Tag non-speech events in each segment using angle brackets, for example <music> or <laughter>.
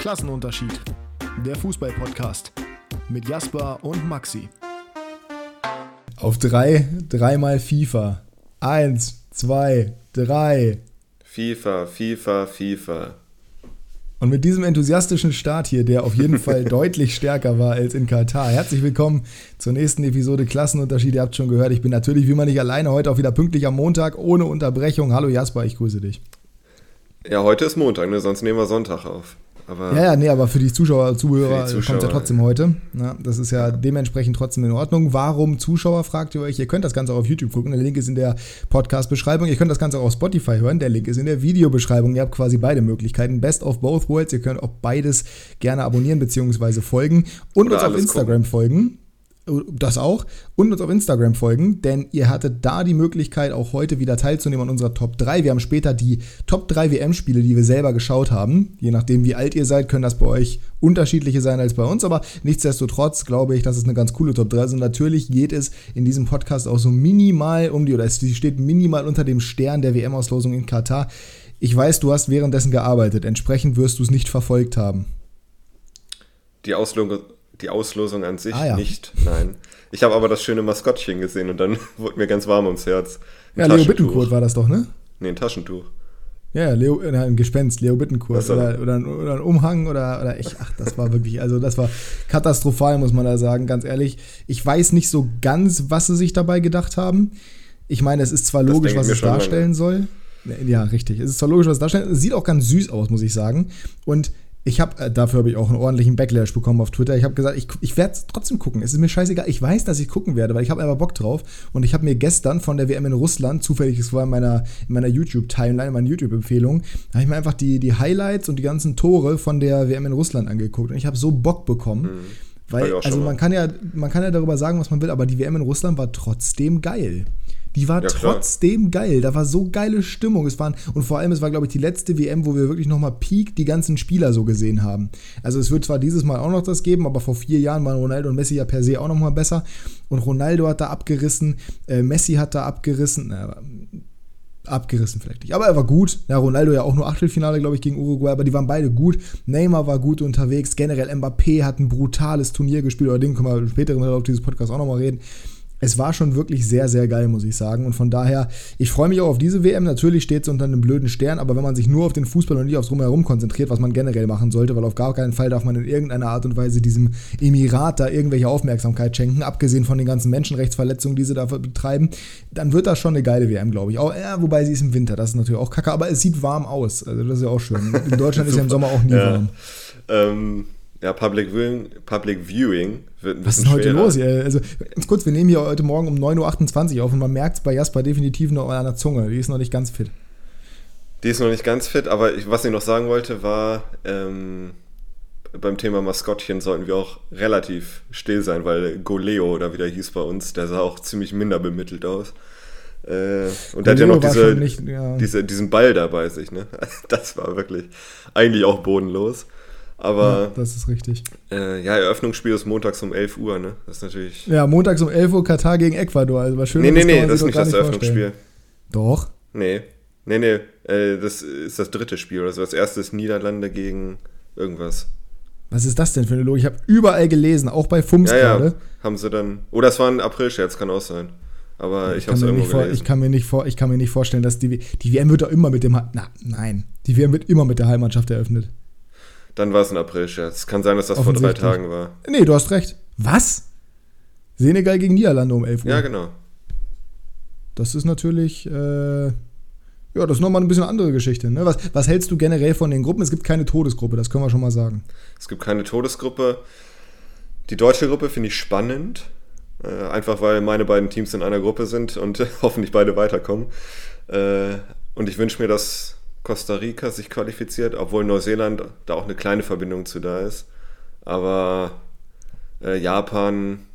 Klassenunterschied. Der Fußball-Podcast mit Jasper und Maxi. Auf drei, dreimal FIFA. Eins, zwei, drei. FIFA, FIFA, FIFA. Und mit diesem enthusiastischen Start hier, der auf jeden Fall <laughs> deutlich stärker war als in Katar. Herzlich willkommen zur nächsten Episode Klassenunterschied. Ihr habt schon gehört, ich bin natürlich wie immer nicht alleine, heute auch wieder pünktlich am Montag, ohne Unterbrechung. Hallo Jasper, ich grüße dich. Ja, heute ist Montag, ne? sonst nehmen wir Sonntag auf. Aber ja, ja, nee, aber für die Zuschauer, Zuhörer Zuschauer, kommt es ja trotzdem heute. Ja, das ist ja dementsprechend trotzdem in Ordnung. Warum Zuschauer, fragt ihr euch. Ihr könnt das Ganze auch auf YouTube gucken. Der Link ist in der Podcast-Beschreibung. Ihr könnt das Ganze auch auf Spotify hören. Der Link ist in der Videobeschreibung. Ihr habt quasi beide Möglichkeiten. Best of both worlds. Ihr könnt auch beides gerne abonnieren bzw. folgen und Oder uns auf Instagram gucken. folgen. Das auch. Und uns auf Instagram folgen, denn ihr hattet da die Möglichkeit, auch heute wieder teilzunehmen an unserer Top 3. Wir haben später die Top 3 WM-Spiele, die wir selber geschaut haben. Je nachdem, wie alt ihr seid, können das bei euch unterschiedliche sein als bei uns. Aber nichtsdestotrotz glaube ich, dass es eine ganz coole Top 3 ist. Und natürlich geht es in diesem Podcast auch so minimal um die, oder es steht minimal unter dem Stern der WM-Auslosung in Katar. Ich weiß, du hast währenddessen gearbeitet. Entsprechend wirst du es nicht verfolgt haben. Die Auslosung die Auslosung an sich ah, ja. nicht, nein. Ich habe aber das schöne Maskottchen gesehen und dann <laughs> wurde mir ganz warm ums Herz. Ein ja, Leo Bittencourt war das doch, ne? Nee, ein Taschentuch. Ja, Leo, äh, ein Gespenst, Leo Bittencourt. Oder, oder, oder, ein Umhang oder, oder ich, ach, das war wirklich, also das war katastrophal, muss man da sagen, ganz ehrlich. Ich weiß nicht so ganz, was sie sich dabei gedacht haben. Ich meine, es ist zwar logisch, was es darstellen lange. soll. Ja, richtig. Es ist zwar logisch, was es darstellen Es sieht auch ganz süß aus, muss ich sagen. Und ich habe, äh, dafür habe ich auch einen ordentlichen Backlash bekommen auf Twitter. Ich habe gesagt, ich, ich werde es trotzdem gucken. Es ist mir scheißegal. Ich weiß, dass ich gucken werde, weil ich habe einfach Bock drauf. Und ich habe mir gestern von der WM in Russland, zufällig, es war in meiner, in meiner YouTube-Timeline, in meiner YouTube-Empfehlung, habe ich mir einfach die, die Highlights und die ganzen Tore von der WM in Russland angeguckt. Und ich habe so Bock bekommen. Mhm. Weil, also man kann ja, man kann ja darüber sagen, was man will, aber die WM in Russland war trotzdem geil. Die war ja, trotzdem geil. Da war so geile Stimmung. Es waren, und vor allem, es war, glaube ich, die letzte WM, wo wir wirklich nochmal Peak die ganzen Spieler so gesehen haben. Also es wird zwar dieses Mal auch noch das geben, aber vor vier Jahren waren Ronaldo und Messi ja per se auch nochmal besser. Und Ronaldo hat da abgerissen, äh, Messi hat da abgerissen. Äh, abgerissen vielleicht nicht. Aber er war gut. Ja, Ronaldo ja auch nur Achtelfinale, glaube ich, gegen Uruguay, aber die waren beide gut. Neymar war gut unterwegs. Generell Mbappé hat ein brutales Turnier gespielt. Über den können wir später auf dieses Podcast auch nochmal reden es war schon wirklich sehr, sehr geil, muss ich sagen. Und von daher, ich freue mich auch auf diese WM. Natürlich steht es unter einem blöden Stern, aber wenn man sich nur auf den Fußball und nicht aufs Drumherum konzentriert, was man generell machen sollte, weil auf gar keinen Fall darf man in irgendeiner Art und Weise diesem Emirat da irgendwelche Aufmerksamkeit schenken, abgesehen von den ganzen Menschenrechtsverletzungen, die sie da betreiben, dann wird das schon eine geile WM, glaube ich. Auch, ja, wobei sie ist im Winter, das ist natürlich auch kacke, aber es sieht warm aus. Also das ist ja auch schön. In Deutschland ist ja im Sommer auch nie ja. warm. Ähm ja, Public Viewing, Public Viewing wird ein Was ist denn heute los? Hier? Also, ganz kurz, wir nehmen hier heute Morgen um 9.28 Uhr auf und man merkt es bei Jasper definitiv noch an der Zunge. Die ist noch nicht ganz fit. Die ist noch nicht ganz fit, aber ich, was ich noch sagen wollte, war, ähm, beim Thema Maskottchen sollten wir auch relativ still sein, weil Goleo oder wie der hieß bei uns, der sah auch ziemlich minder bemittelt aus. Äh, und der hat ja noch diese, nicht, ja. diese, diesen Ball da bei sich, ne? <laughs> Das war wirklich eigentlich auch bodenlos. Aber. Ja, das ist richtig. Äh, ja, Eröffnungsspiel ist montags um 11 Uhr, ne? Das ist natürlich. Ja, montags um 11 Uhr Katar gegen Ecuador. Also was schön Nee, nee, nee, das ist nicht das Eröffnungsspiel. Doch. Nee. Nee, nee. Äh, das ist das dritte Spiel oder so. Das erste ist Niederlande gegen irgendwas. Was ist das denn für eine Logik? Ich habe überall gelesen, auch bei FUMS ja, gerade. Ja, haben sie dann. Oder es war ein April-Scherz, kann auch sein. Aber ich, ich habe es irgendwo vor, ich kann mir nicht vor, Ich kann mir nicht vorstellen, dass die, die WM wird doch immer mit dem. Na, nein. Die WM wird immer mit der Heimmannschaft eröffnet. Dann war es ein April-Scherz. Kann sein, dass das vor drei Tagen war. Nee, du hast recht. Was? Senegal gegen Niederlande um 11 Uhr. Ja, genau. Das ist natürlich, äh, ja, das ist nochmal ein bisschen andere Geschichte. Ne? Was, was hältst du generell von den Gruppen? Es gibt keine Todesgruppe, das können wir schon mal sagen. Es gibt keine Todesgruppe. Die deutsche Gruppe finde ich spannend. Äh, einfach weil meine beiden Teams in einer Gruppe sind und <laughs> hoffentlich beide weiterkommen. Äh, und ich wünsche mir, dass Costa Rica sich qualifiziert, obwohl Neuseeland da auch eine kleine Verbindung zu da ist. Aber äh, Japan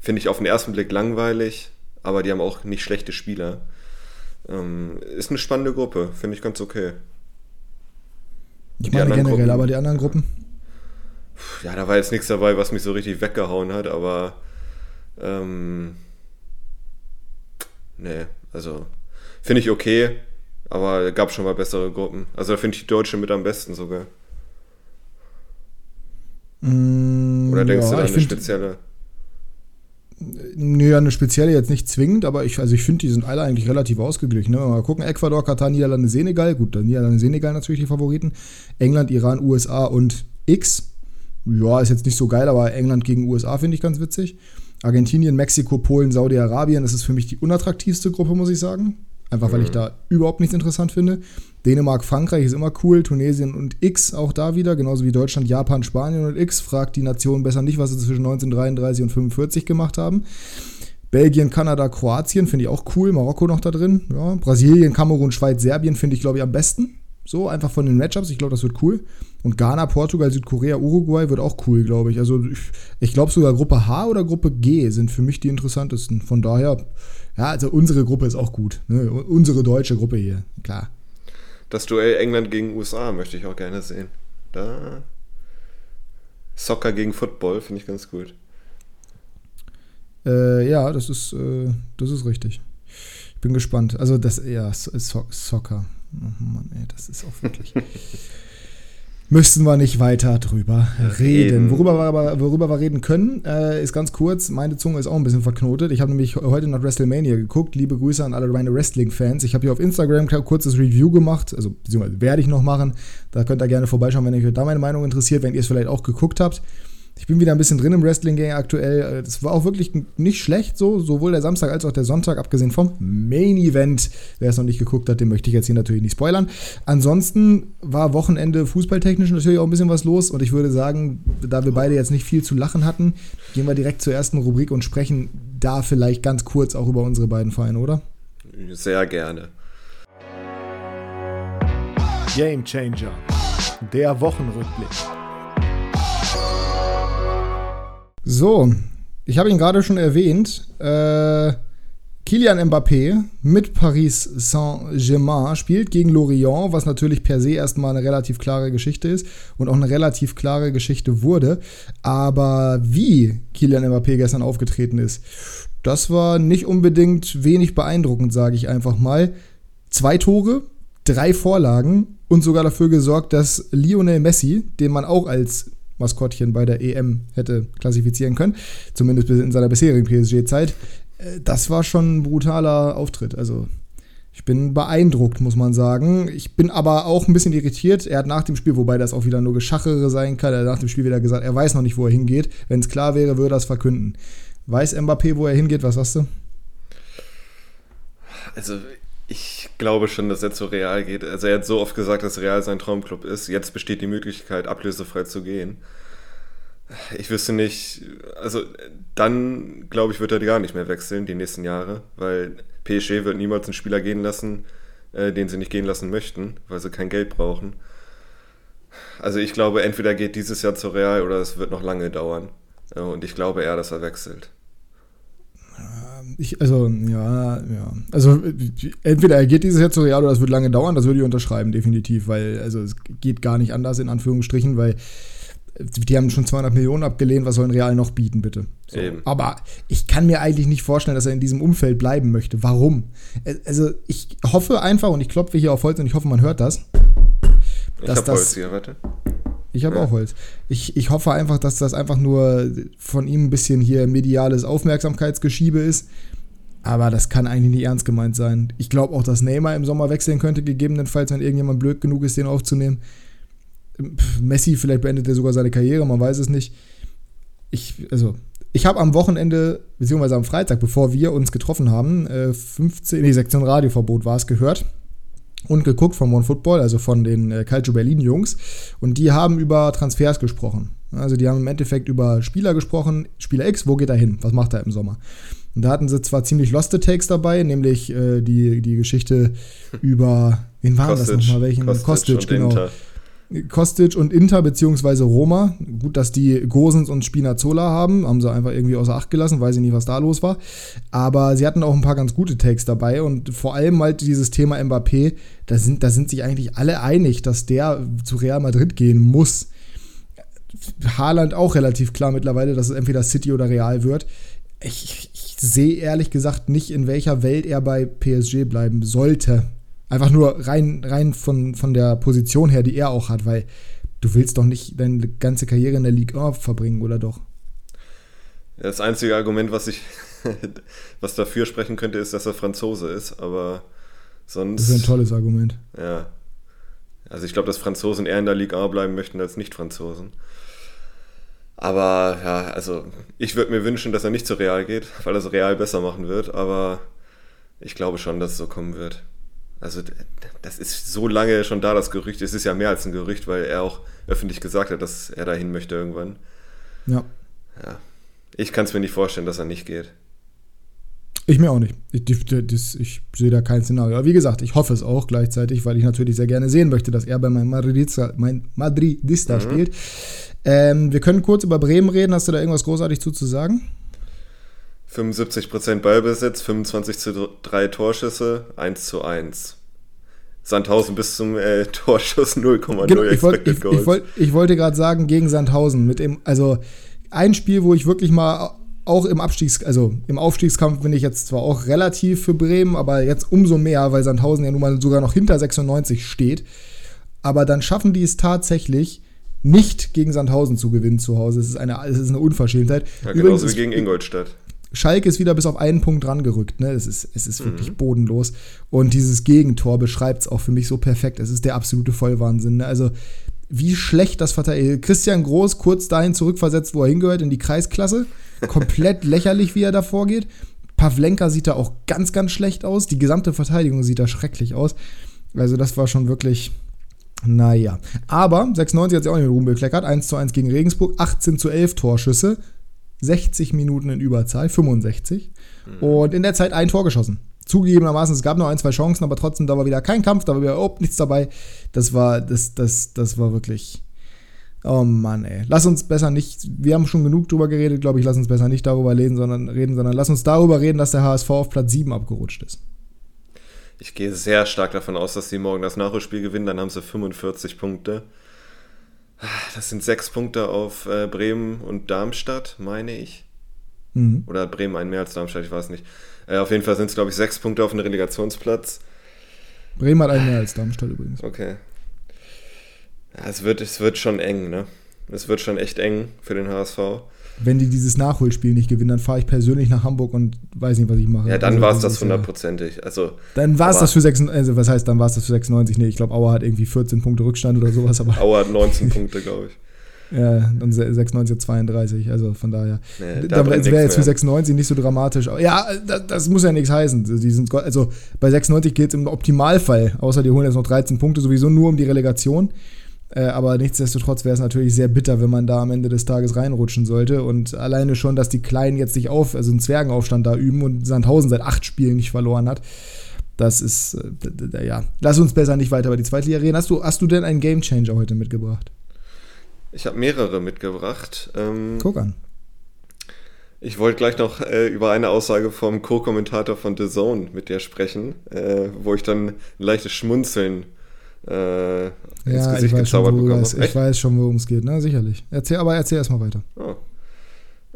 finde ich auf den ersten Blick langweilig, aber die haben auch nicht schlechte Spieler. Ähm, ist eine spannende Gruppe, finde ich ganz okay. Ich meine generell, Gruppen, aber die anderen Gruppen? Ja, da war jetzt nichts dabei, was mich so richtig weggehauen hat, aber ähm, nee, also finde ich okay. Aber es gab schon mal bessere Gruppen. Also da finde ich die Deutsche mit am besten sogar. Mm, Oder denkst ja, du da eine spezielle? Nö, eine spezielle jetzt nicht zwingend, aber ich, also ich finde, die sind alle eigentlich relativ ausgeglichen. Ne? Mal gucken, Ecuador, Katar, Niederlande, Senegal. Gut, dann Niederlande, Senegal natürlich die Favoriten. England, Iran, USA und X. Ja, ist jetzt nicht so geil, aber England gegen USA finde ich ganz witzig. Argentinien, Mexiko, Polen, Saudi-Arabien, das ist für mich die unattraktivste Gruppe, muss ich sagen. Einfach weil ich mhm. da überhaupt nichts interessant finde. Dänemark, Frankreich ist immer cool, Tunesien und X auch da wieder, genauso wie Deutschland, Japan, Spanien und X. Fragt die Nation besser nicht, was sie zwischen 1933 und 45 gemacht haben. Belgien, Kanada, Kroatien finde ich auch cool, Marokko noch da drin. Ja. Brasilien, Kamerun, Schweiz, Serbien finde ich, glaube ich, am besten. So, einfach von den Matchups, ich glaube, das wird cool. Und Ghana, Portugal, Südkorea, Uruguay wird auch cool, glaube ich. Also ich, ich glaube sogar Gruppe H oder Gruppe G sind für mich die interessantesten. Von daher, ja, also unsere Gruppe ist auch gut. Ne? Unsere deutsche Gruppe hier, klar. Das Duell England gegen USA möchte ich auch gerne sehen. Da. Soccer gegen Football finde ich ganz gut. Äh, ja, das ist, äh, das ist richtig. Ich bin gespannt. Also das, ja, so Soccer. Oh Mann, ey, das ist auch wirklich. <laughs> Müssten wir nicht weiter drüber reden. Worüber wir aber worüber wir reden können, äh, ist ganz kurz. Meine Zunge ist auch ein bisschen verknotet. Ich habe nämlich heute nach WrestleMania geguckt. Liebe Grüße an alle meine Wrestling-Fans. Ich habe hier auf Instagram ein kurzes Review gemacht. Also, beziehungsweise werde ich noch machen. Da könnt ihr gerne vorbeischauen, wenn euch da meine Meinung interessiert, wenn ihr es vielleicht auch geguckt habt. Ich bin wieder ein bisschen drin im Wrestling-Game aktuell. Äh, das war auch wirklich nicht schlecht so, sowohl der Samstag als auch der Sonntag, abgesehen vom Main-Event. Wer es noch nicht geguckt hat, den möchte ich jetzt hier natürlich nicht spoilern. Ansonsten war Wochenende fußballtechnisch natürlich auch ein bisschen was los und ich würde sagen, da wir beide jetzt nicht viel zu lachen hatten, gehen wir direkt zur ersten Rubrik und sprechen da vielleicht ganz kurz auch über unsere beiden Vereine, oder? Sehr gerne. Game Changer. Der Wochenrückblick. So, ich habe ihn gerade schon erwähnt. Äh, Kilian Mbappé mit Paris Saint-Germain spielt gegen Lorient, was natürlich per se erstmal eine relativ klare Geschichte ist und auch eine relativ klare Geschichte wurde. Aber wie Kilian Mbappé gestern aufgetreten ist, das war nicht unbedingt wenig beeindruckend, sage ich einfach mal. Zwei Tore, drei Vorlagen und sogar dafür gesorgt, dass Lionel Messi, den man auch als Maskottchen bei der EM hätte klassifizieren können, zumindest in seiner bisherigen PSG-Zeit. Äh, das war schon ein brutaler Auftritt. Also ich bin beeindruckt, muss man sagen. Ich bin aber auch ein bisschen irritiert. Er hat nach dem Spiel, wobei das auch wieder nur Geschachere sein kann, er hat nach dem Spiel wieder gesagt, er weiß noch nicht, wo er hingeht. Wenn es klar wäre, würde er es verkünden. Weiß Mbappé, wo er hingeht? Was sagst du? Also ich glaube schon, dass er zu Real geht. Also er hat so oft gesagt, dass Real sein Traumclub ist. Jetzt besteht die Möglichkeit, ablösefrei zu gehen. Ich wüsste nicht, also dann glaube ich, wird er gar nicht mehr wechseln die nächsten Jahre, weil PSG wird niemals einen Spieler gehen lassen, äh, den sie nicht gehen lassen möchten, weil sie kein Geld brauchen. Also ich glaube, entweder geht dieses Jahr zu Real oder es wird noch lange dauern. Äh, und ich glaube eher, dass er wechselt. Ich, also, ja, ja. Also, entweder er geht dieses Jahr zu Real oder es wird lange dauern, das würde ich unterschreiben, definitiv, weil, also, es geht gar nicht anders, in Anführungsstrichen, weil die haben schon 200 Millionen abgelehnt, was sollen Real noch bieten, bitte? So. Aber ich kann mir eigentlich nicht vorstellen, dass er in diesem Umfeld bleiben möchte. Warum? Also, ich hoffe einfach, und ich klopfe hier auf Holz und ich hoffe, man hört das. Ich habe Holz hier, warte. Ich habe ja. auch Holz. Ich, ich hoffe einfach, dass das einfach nur von ihm ein bisschen hier mediales Aufmerksamkeitsgeschiebe ist. Aber das kann eigentlich nicht ernst gemeint sein. Ich glaube auch, dass Neymar im Sommer wechseln könnte, gegebenenfalls, wenn irgendjemand blöd genug ist, den aufzunehmen. Messi, vielleicht beendet er sogar seine Karriere, man weiß es nicht. Ich, also, ich habe am Wochenende, beziehungsweise am Freitag, bevor wir uns getroffen haben, 15, äh, nee, Sektion Radioverbot war es, gehört und geguckt von One Football, also von den äh, Calcio Berlin Jungs. Und die haben über Transfers gesprochen. Also die haben im Endeffekt über Spieler gesprochen. Spieler X, wo geht er hin? Was macht er im Sommer? Und da hatten sie zwar ziemlich loste Takes dabei, nämlich äh, die, die Geschichte <laughs> über, wen war das nochmal? Welchen? Kostic, Kostic genau. Inter. Kostic und Inter beziehungsweise Roma. Gut, dass die Gosens und Spinazzola haben, haben sie einfach irgendwie außer Acht gelassen, weiß ich nicht, was da los war. Aber sie hatten auch ein paar ganz gute Takes dabei und vor allem halt dieses Thema Mbappé, da sind, da sind sich eigentlich alle einig, dass der zu Real Madrid gehen muss. Haaland auch relativ klar mittlerweile, dass es entweder City oder Real wird. Ich, ich sehe ehrlich gesagt nicht, in welcher Welt er bei PSG bleiben sollte. Einfach nur rein, rein von, von der Position her, die er auch hat, weil du willst doch nicht deine ganze Karriere in der Ligue 1 verbringen, oder doch? Das einzige Argument, was ich, <laughs> was dafür sprechen könnte, ist, dass er Franzose ist, aber sonst. Das ist ein tolles Argument. Ja. Also ich glaube, dass Franzosen eher in der Ligue 1 bleiben möchten als Nicht-Franzosen. Aber ja, also ich würde mir wünschen, dass er nicht zu Real geht, weil er es Real besser machen wird, aber ich glaube schon, dass es so kommen wird. Also das ist so lange schon da, das Gerücht. Es ist ja mehr als ein Gerücht, weil er auch öffentlich gesagt hat, dass er dahin möchte irgendwann. Ja. Ja. Ich kann es mir nicht vorstellen, dass er nicht geht. Ich mir auch nicht. Ich, ich sehe da kein Szenario. Aber wie gesagt, ich hoffe es auch gleichzeitig, weil ich natürlich sehr gerne sehen möchte, dass er bei meinem Madridista, mein Madridista mhm. spielt. Ähm, wir können kurz über Bremen reden. Hast du da irgendwas großartig zu, zu sagen? 75% Ballbesitz, 25 zu 3 Torschüsse, 1 zu 1. Sandhausen bis zum äh, <laughs> Torschuss 0,0 genau, ich wollt, ich, ich, wollt, ich, wollte gerade sagen, gegen Sandhausen mit dem, also ein Spiel, wo ich wirklich mal auch im Abstiegs, also im Aufstiegskampf bin ich jetzt zwar auch relativ für Bremen, aber jetzt umso mehr, weil Sandhausen ja nun mal sogar noch hinter 96 steht. Aber dann schaffen die es tatsächlich, nicht gegen Sandhausen zu gewinnen zu Hause. Es ist eine, es ist eine Unverschämtheit. Ja, genauso wie gegen Ingolstadt. Schalke ist wieder bis auf einen Punkt rangerückt. Ne? Es ist, es ist wirklich mhm. bodenlos. Und dieses Gegentor beschreibt es auch für mich so perfekt. Es ist der absolute Vollwahnsinn. Ne? Also, wie schlecht das verteidigt. Christian Groß kurz dahin zurückversetzt, wo er hingehört, in die Kreisklasse. Komplett <laughs> lächerlich, wie er da vorgeht. Pavlenka sieht da auch ganz, ganz schlecht aus. Die gesamte Verteidigung sieht da schrecklich aus. Also, das war schon wirklich. Naja. Aber 96 hat sich auch nicht mit Ruhm bekleckert. 1 zu 1 gegen Regensburg, 18 zu 11 Torschüsse. 60 Minuten in Überzahl, 65. Mhm. Und in der Zeit ein Tor geschossen. Zugegebenermaßen, es gab noch ein, zwei Chancen, aber trotzdem, da war wieder kein Kampf, da war wieder überhaupt nichts dabei. Das war, das, das, das war wirklich. Oh Mann, ey. Lass uns besser nicht, wir haben schon genug drüber geredet, glaube ich, lass uns besser nicht darüber reden, sondern, reden, sondern lass uns darüber reden, dass der HSV auf Platz 7 abgerutscht ist. Ich gehe sehr stark davon aus, dass sie morgen das Nachholspiel gewinnen, dann haben sie 45 Punkte. Das sind sechs Punkte auf äh, Bremen und Darmstadt, meine ich. Mhm. Oder Bremen ein mehr als Darmstadt, ich weiß nicht. Äh, auf jeden Fall sind es, glaube ich, sechs Punkte auf dem Relegationsplatz. Bremen hat einen mehr als Darmstadt übrigens. Okay. Ja, es, wird, es wird schon eng, ne? Es wird schon echt eng für den HSV wenn die dieses Nachholspiel nicht gewinnen, dann fahre ich persönlich nach Hamburg und weiß nicht, was ich mache. Ja, dann also, war es das hundertprozentig. Also, dann war es das für 96, also was heißt, dann war es das für 96? Nee, ich glaube, Auer hat irgendwie 14 Punkte Rückstand oder sowas. Aber Auer hat 19 <laughs> Punkte, glaube ich. Ja, und 96 32, also von daher. Nee, da wäre jetzt für 96 nicht so dramatisch. Ja, das, das muss ja nichts heißen. Die sind, also bei 96 geht es im Optimalfall, außer die holen jetzt noch 13 Punkte, sowieso nur um die Relegation. Äh, aber nichtsdestotrotz wäre es natürlich sehr bitter, wenn man da am Ende des Tages reinrutschen sollte. Und alleine schon, dass die Kleinen jetzt nicht auf, also einen Zwergenaufstand da üben und Sandhausen seit acht Spielen nicht verloren hat. Das ist, äh, ja. Lass uns besser nicht weiter über die zweite Liga reden. Hast du, hast du denn einen Gamechanger heute mitgebracht? Ich habe mehrere mitgebracht. Ähm, Guck an. Ich wollte gleich noch äh, über eine Aussage vom Co-Kommentator von The Zone mit dir sprechen, äh, wo ich dann ein leichtes Schmunzeln äh, ins ja, Gesicht gezaubert schon, bekommen habe. Ich weiß schon, worum es geht, ne? Sicherlich. Erzähl, aber erzähl erstmal weiter. Oh.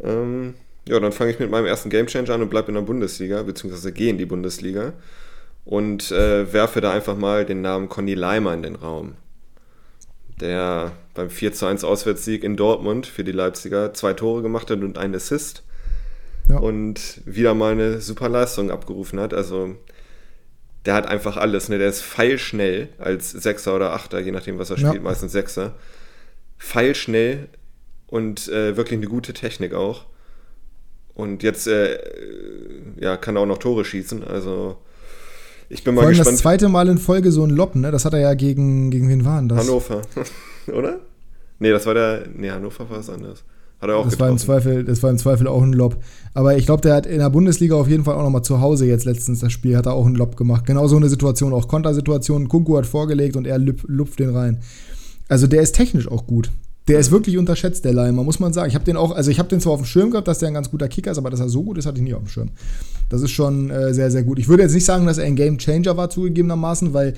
Ähm, ja, dann fange ich mit meinem ersten Gamechanger an und bleibe in der Bundesliga, beziehungsweise gehe in die Bundesliga und äh, werfe da einfach mal den Namen Conny Leimer in den Raum. Der beim 4 zu 1 Auswärtssieg in Dortmund für die Leipziger zwei Tore gemacht hat und einen Assist. Ja. Und wieder mal eine super Leistung abgerufen hat. Also der hat einfach alles. Ne? Der ist feilschnell als Sechser oder Achter, je nachdem, was er spielt, ja. meistens Sechser. Feilschnell und äh, wirklich eine gute Technik auch. Und jetzt äh, ja, kann er auch noch Tore schießen. Also ich bin mal Vor allem gespannt. das zweite Mal in Folge so ein Lob, ne? Das hat er ja gegen, gegen wen waren das? Hannover, <laughs> oder? Nee, das war der. Nee, Hannover war was anderes. Hat er auch das war, im Zweifel, das war im Zweifel auch ein Lob. Aber ich glaube, der hat in der Bundesliga auf jeden Fall auch nochmal zu Hause jetzt letztens das Spiel, hat er auch einen Lob gemacht. Genau so eine Situation, auch Kontersituation. Kunku hat vorgelegt und er lupft den rein. Also der ist technisch auch gut. Der ist wirklich unterschätzt, der Leimer, muss man sagen. Ich habe den auch, also ich habe den zwar auf dem Schirm gehabt, dass der ein ganz guter Kicker ist, aber dass er so gut ist, hatte ich nie auf dem Schirm. Das ist schon äh, sehr, sehr gut. Ich würde jetzt nicht sagen, dass er ein Game Changer war, zugegebenermaßen, weil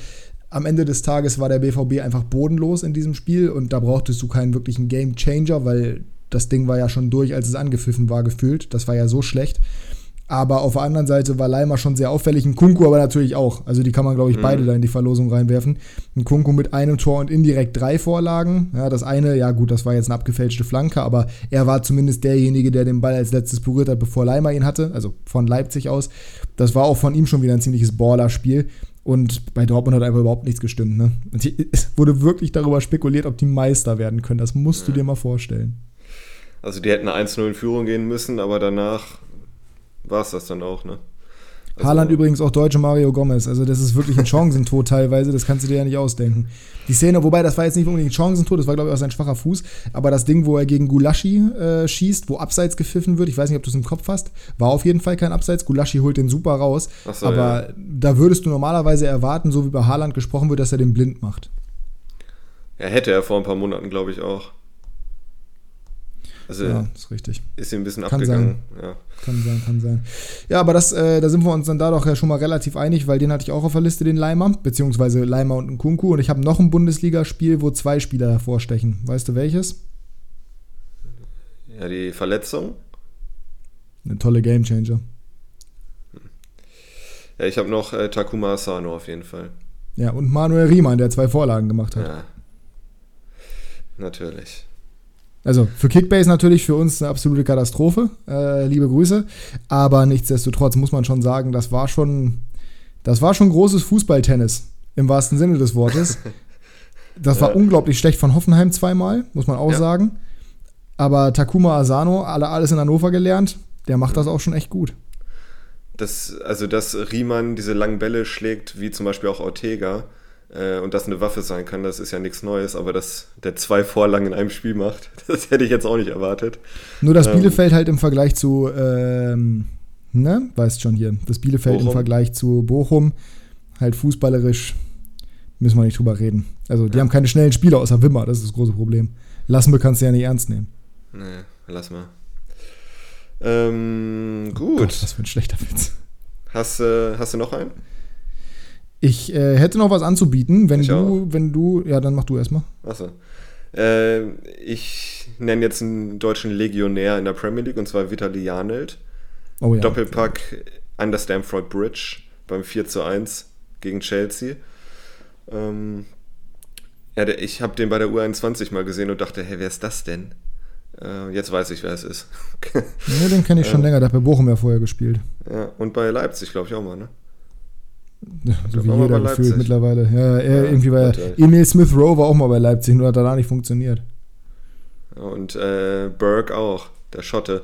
am Ende des Tages war der BVB einfach bodenlos in diesem Spiel und da brauchtest du keinen wirklichen Game Changer, weil das Ding war ja schon durch, als es angepfiffen war, gefühlt. Das war ja so schlecht. Aber auf der anderen Seite war Leimer schon sehr auffällig. Ein Kunku aber natürlich auch. Also die kann man, glaube ich, mhm. beide da in die Verlosung reinwerfen. Ein Kunku mit einem Tor und indirekt drei Vorlagen. Ja, das eine, ja gut, das war jetzt eine abgefälschte Flanke, aber er war zumindest derjenige, der den Ball als letztes berührt hat, bevor Leimer ihn hatte. Also von Leipzig aus. Das war auch von ihm schon wieder ein ziemliches Ballerspiel. Und bei Dortmund hat einfach überhaupt nichts gestimmt. Ne? <laughs> Es wurde wirklich darüber spekuliert, ob die Meister werden können. Das musst du dir mal vorstellen. Also die hätten 1-0 in Führung gehen müssen, aber danach war es das dann auch, ne? Also, Haaland übrigens auch deutsche Mario Gomez. Also das ist wirklich ein Chancentod <laughs> teilweise, das kannst du dir ja nicht ausdenken. Die Szene, wobei das war jetzt nicht unbedingt ein Chancentod, das war glaube ich auch sein schwacher Fuß, aber das Ding, wo er gegen Gulaschi äh, schießt, wo Abseits gepfiffen wird, ich weiß nicht, ob du es im Kopf hast, war auf jeden Fall kein Abseits. Gulaschi holt den super raus, so, aber ja. da würdest du normalerweise erwarten, so wie bei Haaland gesprochen wird, dass er den blind macht. Er hätte er vor ein paar Monaten, glaube ich, auch. Also ja, ist richtig. Ist ihm ein bisschen kann abgegangen. Sein. Ja. Kann sein, kann sein. Ja, aber das, äh, da sind wir uns dann da doch ja schon mal relativ einig, weil den hatte ich auch auf der Liste, den Leimer, beziehungsweise Leimer und ein Kunku. Und ich habe noch ein Bundesligaspiel, wo zwei Spieler hervorstechen. Weißt du welches? Ja, die Verletzung. Eine tolle Gamechanger. Ja, ich habe noch äh, Takuma Asano auf jeden Fall. Ja, und Manuel Riemann, der zwei Vorlagen gemacht hat. Ja. Natürlich. Also für Kickbase natürlich für uns eine absolute Katastrophe. Äh, liebe Grüße. Aber nichtsdestotrotz muss man schon sagen, das war schon, das war schon großes Fußballtennis im wahrsten Sinne des Wortes. <laughs> Das war unglaublich schlecht von Hoffenheim zweimal, muss man auch ja. sagen. Aber Takuma Asano, alle alles in Hannover gelernt, der macht das auch schon echt gut. Das, also, dass Riemann diese langen Bälle schlägt, wie zum Beispiel auch Ortega, äh, und das eine Waffe sein kann, das ist ja nichts Neues, aber dass der zwei Vorlagen in einem Spiel macht, <laughs> das hätte ich jetzt auch nicht erwartet. Nur dass ähm, Bielefeld halt im Vergleich zu, ähm, ne, weißt schon hier, das Bielefeld Bochum. im Vergleich zu Bochum halt fußballerisch müssen wir nicht drüber reden. Also die ja. haben keine schnellen Spieler außer Wimmer, das ist das große Problem. Lassen wir kannst du ja nicht ernst nehmen. Nee, lass mal. Ähm, gut. Oh Gott, was für ein schlechter Witz. Hast, äh, hast du noch einen? Ich äh, hätte noch was anzubieten, wenn ich du, auch. wenn du, ja, dann mach du erstmal. Achso. Äh, ich nenne jetzt einen deutschen Legionär in der Premier League und zwar Vitali Janelt. Oh, ja. Doppelpack an der Stamford Bridge beim 4 zu 1 gegen Chelsea. Ähm, ja, der, ich habe den bei der U21 mal gesehen und dachte, hey, wer ist das denn? Äh, jetzt weiß ich, wer es ist. ja, den kenne ich schon <laughs> länger, der hat bei Bochum ja vorher gespielt. Ja, und bei Leipzig, glaube ich, auch mal, ne? So wie jeder gefühlt mittlerweile. Ja, er ja, irgendwie war Emil Smith Rowe war auch mal bei Leipzig, nur hat danach nicht funktioniert. Und äh, Burke auch, der Schotte.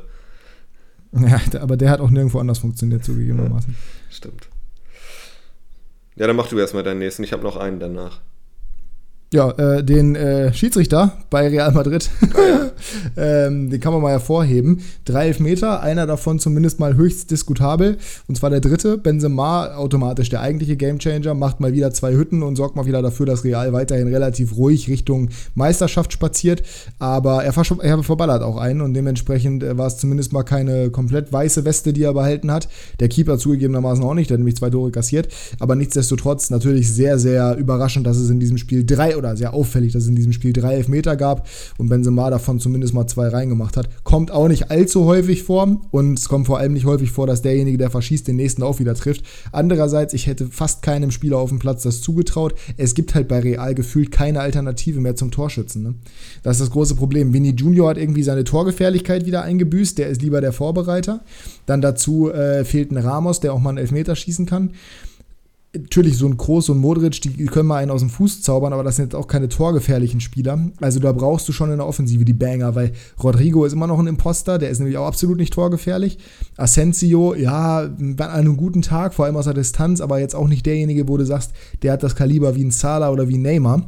Ja, aber der hat auch nirgendwo anders funktioniert, zugegebenermaßen. Ja, stimmt. Ja, dann mach du erstmal deinen nächsten. Ich habe noch einen danach. Ja, äh, den äh, Schiedsrichter bei Real Madrid, <laughs> ähm, den kann man mal hervorheben. Drei Elfmeter, einer davon zumindest mal höchst diskutabel. Und zwar der dritte, Benzema, automatisch der eigentliche Gamechanger, macht mal wieder zwei Hütten und sorgt mal wieder dafür, dass Real weiterhin relativ ruhig Richtung Meisterschaft spaziert. Aber er, er verballert auch einen und dementsprechend äh, war es zumindest mal keine komplett weiße Weste, die er behalten hat. Der Keeper zugegebenermaßen auch nicht, der hat nämlich zwei Tore kassiert. Aber nichtsdestotrotz natürlich sehr, sehr überraschend, dass es in diesem Spiel drei oder sehr auffällig, dass es in diesem Spiel drei Elfmeter gab und Benzema davon zumindest mal zwei reingemacht hat. Kommt auch nicht allzu häufig vor und es kommt vor allem nicht häufig vor, dass derjenige, der verschießt, den nächsten auch wieder trifft. Andererseits, ich hätte fast keinem Spieler auf dem Platz das zugetraut. Es gibt halt bei Real gefühlt keine Alternative mehr zum Torschützen. Ne? Das ist das große Problem. Vinny Junior hat irgendwie seine Torgefährlichkeit wieder eingebüßt. Der ist lieber der Vorbereiter. Dann dazu äh, fehlt ein Ramos, der auch mal einen Elfmeter schießen kann natürlich so ein Kroos und Modric, die können mal einen aus dem Fuß zaubern, aber das sind jetzt auch keine torgefährlichen Spieler. Also da brauchst du schon in der Offensive die Banger, weil Rodrigo ist immer noch ein Imposter, der ist nämlich auch absolut nicht torgefährlich. Asensio, ja, bei einem guten Tag, vor allem aus der Distanz, aber jetzt auch nicht derjenige, wo du sagst, der hat das Kaliber wie ein Salah oder wie ein Neymar.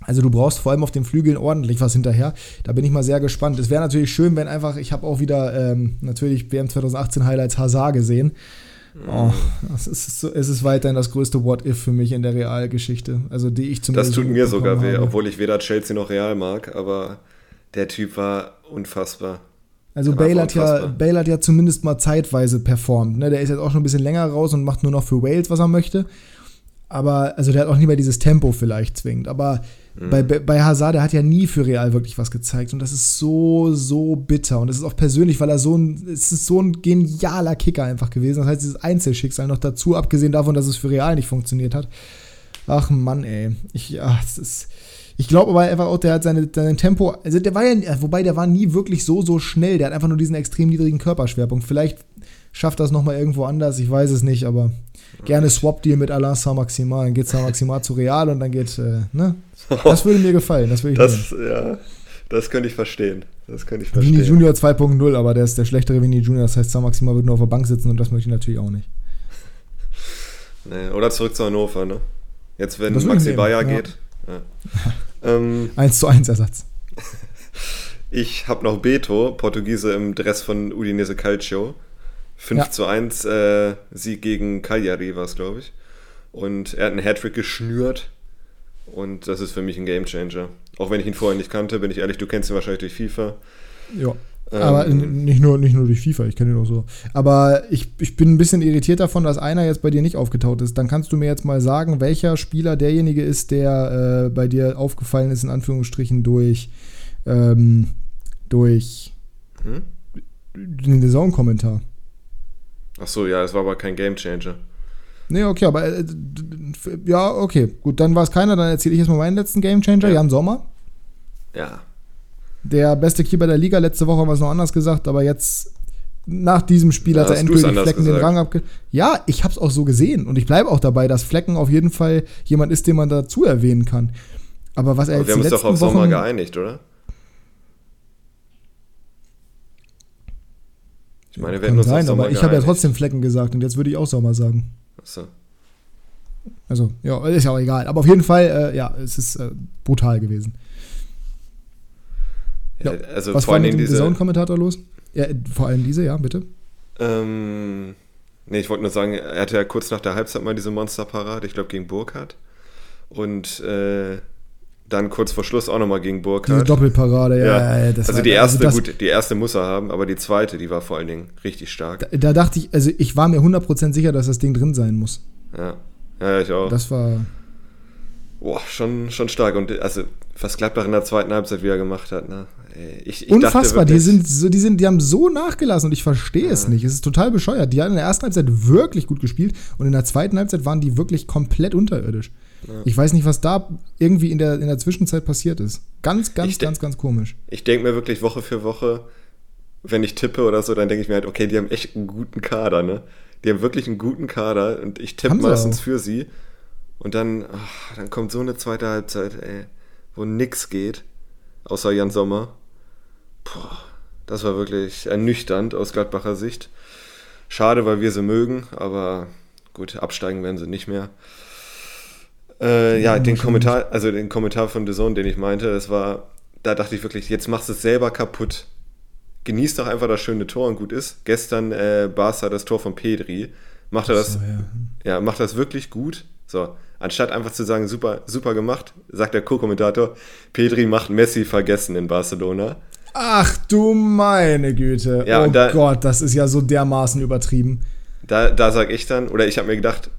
Also du brauchst vor allem auf den Flügeln ordentlich was hinterher. Da bin ich mal sehr gespannt. Es wäre natürlich schön, wenn einfach, ich habe auch wieder ähm, natürlich WM 2018 Highlights Hazard gesehen. Oh, es, ist so, es ist weiterhin das größte What-If für mich in der Realgeschichte. Also die ich zumindest. Das tut mir sogar weh, habe. obwohl ich weder Chelsea noch Real mag, aber der Typ war unfassbar. Also Bale hat, ja, Bale hat ja zumindest mal zeitweise performt. Ne? Der ist jetzt auch schon ein bisschen länger raus und macht nur noch für Wales, was er möchte. Aber, also der hat auch nie mehr dieses Tempo vielleicht zwingend. Aber mhm. bei, bei Hazard, der hat ja nie für Real wirklich was gezeigt. Und das ist so, so bitter. Und das ist auch persönlich, weil er so ein, es ist so ein genialer Kicker einfach gewesen. Das heißt, dieses Einzelschicksal noch dazu, abgesehen davon, dass es für Real nicht funktioniert hat. Ach Mann, ey. Ich, ja, es ist. Ich glaube aber einfach auch, der hat seine, sein Tempo, also der war ja, wobei der war nie wirklich so, so schnell. Der hat einfach nur diesen extrem niedrigen Körperschwerpunkt. Vielleicht schafft das nochmal irgendwo anders, ich weiß es nicht, aber gerne Swap-Deal mit Alain Saint-Maximin. Dann geht Saint-Maximin zu Real und dann geht, äh, ne? <laughs> Das würde mir gefallen, das würde ich das, ja, das könnte ich verstehen. Das könnte ich verstehen. Vini Junior 2.0, aber der ist der schlechtere Vini Junior, das heißt, Saint-Maximin wird nur auf der Bank sitzen und das möchte ich natürlich auch nicht. Nee, oder zurück zu Hannover, ne? Jetzt, wenn Maxi Bayer ja. geht. Ja. <laughs> ähm, 1 zu 1 Ersatz. <laughs> ich habe noch Beto, Portugiese im Dress von Udinese Calcio. 5 ja. zu 1 äh, Sieg gegen Cagliari war es, glaube ich. Und er hat einen Hattrick geschnürt. Und das ist für mich ein Gamechanger. Auch wenn ich ihn vorher nicht kannte, bin ich ehrlich, du kennst ihn wahrscheinlich durch FIFA. Ja. Ähm, aber nicht nur, nicht nur durch FIFA, ich kenne ihn auch so. Aber ich, ich bin ein bisschen irritiert davon, dass einer jetzt bei dir nicht aufgetaucht ist. Dann kannst du mir jetzt mal sagen, welcher Spieler derjenige ist, der äh, bei dir aufgefallen ist, in Anführungsstrichen, durch, ähm, durch hm? den Saisonkommentar. Ach so, ja, es war aber kein Gamechanger. Nee, okay, aber äh, ja, okay, gut, dann war es keiner, dann erzähle ich jetzt mal meinen letzten Gamechanger, ja. Jan Sommer. Ja, der beste Keeper der Liga. Letzte Woche haben wir es noch anders gesagt, aber jetzt nach diesem Spiel ja, hat er endgültig Flecken gesagt. den Rang abge. Ja, ich habe es auch so gesehen und ich bleibe auch dabei, dass Flecken auf jeden Fall jemand ist, den man dazu erwähnen kann. Aber was er aber jetzt wir haben uns doch auf Wochen Sommer geeinigt, oder? Ich meine, wir hätten uns sein, aber ich habe ja trotzdem Flecken gesagt und jetzt würde ich auch Sommer sagen. Achso. Also, ja, ist ja auch egal. Aber auf jeden Fall, äh, ja, es ist äh, brutal gewesen. Ja. Also Was vor war mit dem Saisonkommentator los? Ja, vor allem diese, ja, bitte. Ähm, nee, ich wollte nur sagen, er hatte ja kurz nach der Halbzeit mal diese Monsterparade, ich glaube gegen Burkhardt. Und äh, dann kurz vor Schluss auch nochmal gegen Burkhardt. Diese Doppelparade, ja. ja. ja also die erste, also gut, die erste muss er haben, aber die zweite, die war vor allen Dingen richtig stark. Da, da dachte ich, also ich war mir 100% sicher, dass das Ding drin sein muss. Ja, ja, ich auch. Das war. Boah, schon, schon stark. Und also, was Gladbach in der zweiten Halbzeit wieder gemacht hat, ne? Ich, ich Unfassbar, die sind so, die sind, die haben so nachgelassen und ich verstehe ja. es nicht. Es ist total bescheuert. Die haben in der ersten Halbzeit wirklich gut gespielt und in der zweiten Halbzeit waren die wirklich komplett unterirdisch. Ja. Ich weiß nicht, was da irgendwie in der, in der Zwischenzeit passiert ist. Ganz, ganz, ganz, ganz komisch. Ich denke mir wirklich Woche für Woche, wenn ich tippe oder so, dann denke ich mir halt, okay, die haben echt einen guten Kader, ne? Die haben wirklich einen guten Kader und ich tippe meistens auch. für sie. Und dann, ach, dann kommt so eine zweite Halbzeit, ey, wo nix geht, außer Jan Sommer. Boah, das war wirklich ernüchternd aus Gladbacher Sicht. Schade, weil wir sie mögen, aber gut, absteigen werden sie nicht mehr. Äh, ja, den Kommentar, also den Kommentar von The Zone, den ich meinte, das war, da dachte ich wirklich, jetzt machst du es selber kaputt. Genieß doch einfach das schöne Tor und gut ist. Gestern äh, Barca das Tor von Pedri. Macht er das, so, ja. ja, macht das wirklich gut. So, anstatt einfach zu sagen, super, super gemacht, sagt der Co-Kommentator, Pedri macht Messi vergessen in Barcelona. Ach du meine Güte. Ja, oh da, Gott, das ist ja so dermaßen übertrieben. Da, da sag ich dann, oder ich habe mir gedacht,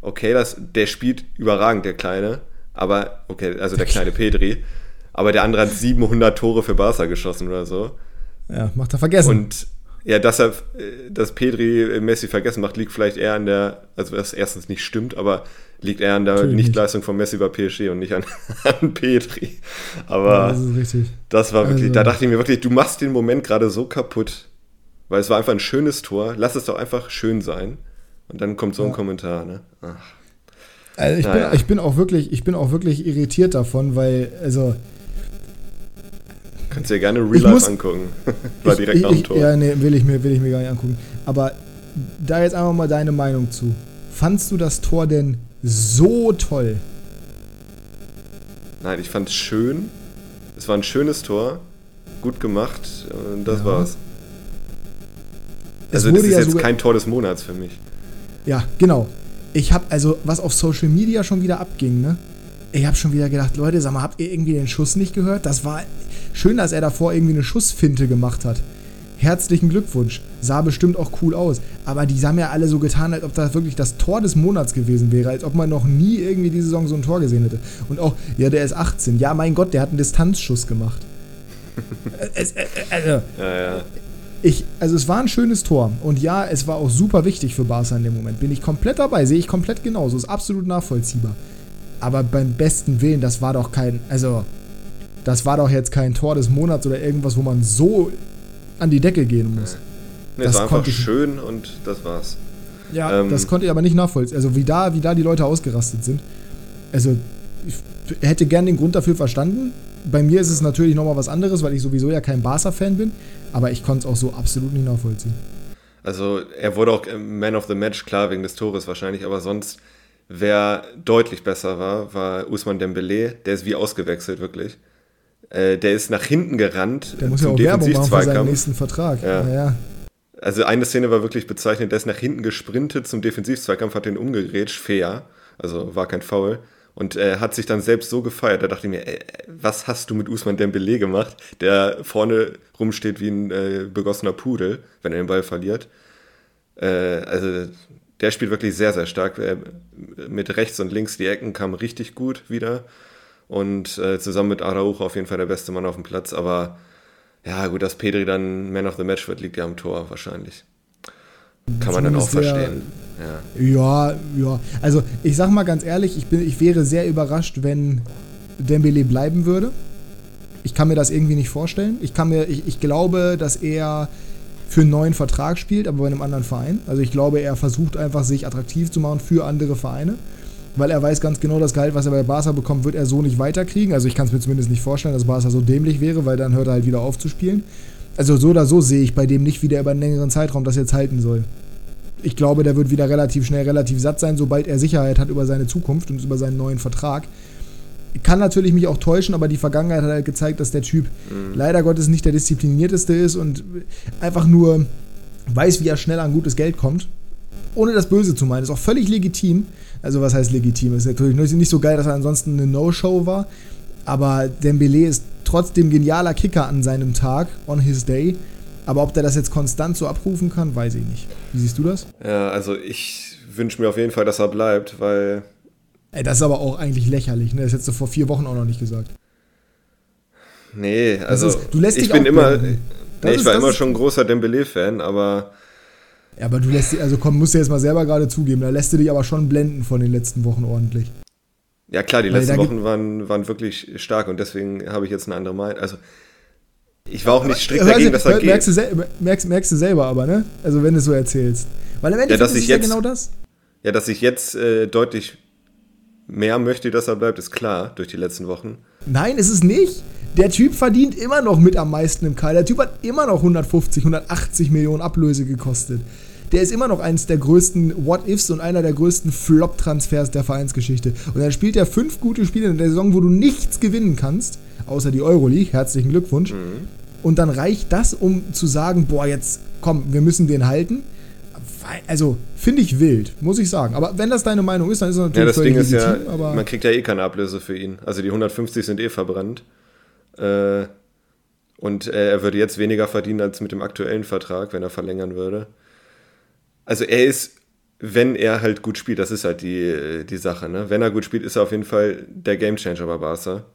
okay, das, der spielt überragend, der Kleine. Aber, okay, also der kleine Pedri. Aber der andere hat 700 Tore für Barca geschossen oder so. Ja, macht er vergessen. Und ja, dass er, dass Pedri Messi vergessen macht, liegt vielleicht eher an der, also das erstens nicht stimmt, aber liegt eher an der Natürlich Nichtleistung von Messi bei PSG und nicht an, <laughs> an Petri. Aber ja, das, ist richtig. das war wirklich, also. da dachte ich mir wirklich, du machst den Moment gerade so kaputt, weil es war einfach ein schönes Tor. Lass es doch einfach schön sein. Und dann kommt so ein Kommentar, ne? Ach. Also ich, naja. bin, ich bin auch wirklich, ich bin auch wirklich irritiert davon, weil, also. Kannst dir gerne Real Life angucken. <laughs> war direkt ich, nach dem Tor. Ja, nee, will ich, mir, will ich mir gar nicht angucken. Aber da jetzt einfach mal deine Meinung zu. Fandst du das Tor denn so toll. Nein, ich fand es schön. Es war ein schönes Tor. Gut gemacht. Und das ja. war's. Also, das ist ja jetzt kein Tor des Monats für mich. Ja, genau. Ich habe also, was auf Social Media schon wieder abging, ne? Ich habe schon wieder gedacht, Leute, sag mal, habt ihr irgendwie den Schuss nicht gehört? Das war schön, dass er davor irgendwie eine Schussfinte gemacht hat. herzlichen Glückwunsch. Sah bestimmt auch cool aus. Aber die haben ja alle so getan, als ob das wirklich das Tor des Monats gewesen wäre, als ob man noch nie irgendwie diese Saison so ein Tor gesehen hätte. Und auch, ja, der ist 18. Ja, mein Gott, der hat einen Distanzschuss gemacht. <laughs> es, äh, also, ja, ja. Ich, also es war ein schönes Tor. Und ja, es war auch super wichtig für Barca in dem Moment. Bin ich komplett dabei, sehe ich komplett genauso. Ist absolut nachvollziehbar. Aber beim besten Willen, das war doch kein, also, das war doch jetzt kein Tor des Monats oder irgendwas, wo man so an die Decke gehen muss. Nee, das war einfach ich, schön und das war's. Ja, ähm, das konnte ich aber nicht nachvollziehen. Also wie da, wie da die Leute ausgerastet sind. Also ich hätte gern den Grund dafür verstanden. Bei mir ist es natürlich nochmal was anderes, weil ich sowieso ja kein Barca-Fan bin. Aber ich konnte es auch so absolut nicht nachvollziehen. Also er wurde auch Man of the Match, klar, wegen des Tores wahrscheinlich. Aber sonst, wer deutlich besser war, war Usman Dembele. Der ist wie ausgewechselt, wirklich. Äh, der ist nach hinten gerannt. Der muss ja auch Werbung machen für seinen nächsten Vertrag. Ja. ja. Also eine Szene war wirklich bezeichnend. Der ist nach hinten gesprintet zum Defensivzweikampf, hat den umgegrätscht, fair. Also war kein Foul. Und er äh, hat sich dann selbst so gefeiert. Da dachte ich mir, ey, was hast du mit Usman Dembele gemacht, der vorne rumsteht wie ein äh, begossener Pudel, wenn er den Ball verliert. Äh, also der spielt wirklich sehr, sehr stark. Äh, mit rechts und links die Ecken kamen richtig gut wieder und äh, zusammen mit Araujo auf jeden Fall der beste Mann auf dem Platz. Aber ja, gut, dass Pedri dann Man of the Match wird, liegt ja am Tor wahrscheinlich. Kann man dann auch verstehen. Ja. ja, ja. Also ich sag mal ganz ehrlich, ich, bin, ich wäre sehr überrascht, wenn Dembele bleiben würde. Ich kann mir das irgendwie nicht vorstellen. Ich, kann mir, ich, ich glaube, dass er für einen neuen Vertrag spielt, aber bei einem anderen Verein. Also ich glaube, er versucht einfach, sich attraktiv zu machen für andere Vereine weil er weiß ganz genau, das Gehalt, was er bei Barca bekommt, wird er so nicht weiterkriegen. Also ich kann es mir zumindest nicht vorstellen, dass Barca so dämlich wäre, weil dann hört er halt wieder auf zu spielen. Also so oder so sehe ich bei dem nicht, wie der über einen längeren Zeitraum das jetzt halten soll. Ich glaube, der wird wieder relativ schnell relativ satt sein, sobald er Sicherheit hat über seine Zukunft und über seinen neuen Vertrag. Kann natürlich mich auch täuschen, aber die Vergangenheit hat halt gezeigt, dass der Typ mhm. leider Gottes nicht der disziplinierteste ist und einfach nur weiß, wie er schnell an gutes Geld kommt ohne das Böse zu meinen, ist auch völlig legitim. Also was heißt legitim? Ist natürlich nicht so geil, dass er ansonsten eine No-Show war, aber Dembele ist trotzdem genialer Kicker an seinem Tag, on his day. Aber ob der das jetzt konstant so abrufen kann, weiß ich nicht. Wie siehst du das? Ja, also ich wünsche mir auf jeden Fall, dass er bleibt, weil. Ey, das ist aber auch eigentlich lächerlich, ne? Das hättest du vor vier Wochen auch noch nicht gesagt. Nee, also ist, du lässt ich bin immer. Nee, ich war immer schon ein großer Dembele-Fan, aber ja, aber du lässt dich, also komm, musst du jetzt mal selber gerade zugeben, da lässt du dich aber schon blenden von den letzten Wochen ordentlich. Ja, klar, die Weil letzten Wochen waren, waren wirklich stark und deswegen habe ich jetzt eine andere Meinung. Also, ich war auch nicht strikt dagegen, dass er merkst geht. Du merkst, merkst du selber aber, ne? Also, wenn du es so erzählst. Weil im Endeffekt ja, ist ich jetzt, ja genau das. Ja, dass ich jetzt äh, deutlich mehr möchte, dass er bleibt, ist klar, durch die letzten Wochen. Nein, ist es nicht. Der Typ verdient immer noch mit am meisten im Kader. Der Typ hat immer noch 150, 180 Millionen Ablöse gekostet der ist immer noch eines der größten What-Ifs und einer der größten Flop-Transfers der Vereinsgeschichte. Und dann spielt er fünf gute Spiele in der Saison, wo du nichts gewinnen kannst, außer die Euroleague. Herzlichen Glückwunsch. Mhm. Und dann reicht das, um zu sagen, boah, jetzt komm, wir müssen den halten. Also, finde ich wild, muss ich sagen. Aber wenn das deine Meinung ist, dann ist das natürlich ja, das Ding ist legitim, ja, man kriegt ja eh keine Ablöse für ihn. Also die 150 sind eh verbrannt. Äh, und er würde jetzt weniger verdienen als mit dem aktuellen Vertrag, wenn er verlängern würde also er ist, wenn er halt gut spielt, das ist halt die, die Sache, ne? Wenn er gut spielt, ist er auf jeden Fall der Gamechanger bei Barca.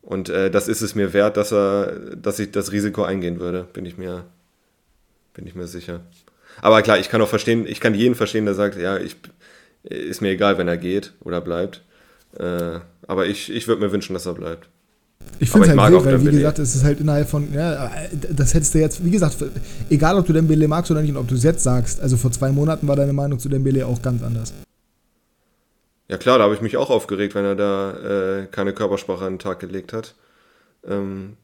Und äh, das ist es mir wert, dass er, dass ich das Risiko eingehen würde, bin ich mir, bin ich mir sicher. Aber klar, ich kann auch verstehen, ich kann jeden verstehen, der sagt, ja, ich, ist mir egal, wenn er geht oder bleibt. Äh, aber ich, ich würde mir wünschen, dass er bleibt. Ich finde es halt wild, weil, wie gesagt, es ist halt innerhalb von, ja, das hättest du jetzt, wie gesagt, egal ob du Dembele magst oder nicht und ob du es jetzt sagst, also vor zwei Monaten war deine Meinung zu Dembele auch ganz anders. Ja klar, da habe ich mich auch aufgeregt, wenn er da äh, keine Körpersprache an den Tag gelegt hat. Ähm,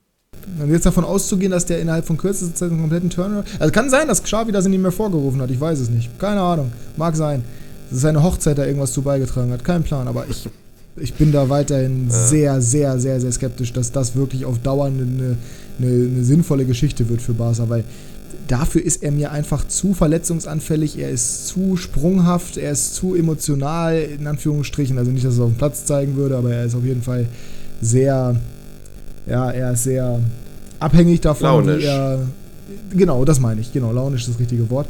und jetzt davon auszugehen, dass der innerhalb von kürzester Zeit einen kompletten Turner. Also kann sein, dass Xavi das in ihm hervorgerufen hat, ich weiß es nicht. Keine Ahnung. Mag sein. Dass seine Hochzeit da irgendwas zu beigetragen hat. Kein Plan, aber ich ich bin da weiterhin ja. sehr, sehr, sehr, sehr skeptisch, dass das wirklich auf Dauer eine, eine, eine, sinnvolle Geschichte wird für Barca, weil dafür ist er mir einfach zu verletzungsanfällig, er ist zu sprunghaft, er ist zu emotional, in Anführungsstrichen. Also nicht, dass er es auf dem Platz zeigen würde, aber er ist auf jeden Fall sehr, ja, er ist sehr abhängig davon, wie er, genau, das meine ich. Genau, launisch ist das richtige Wort.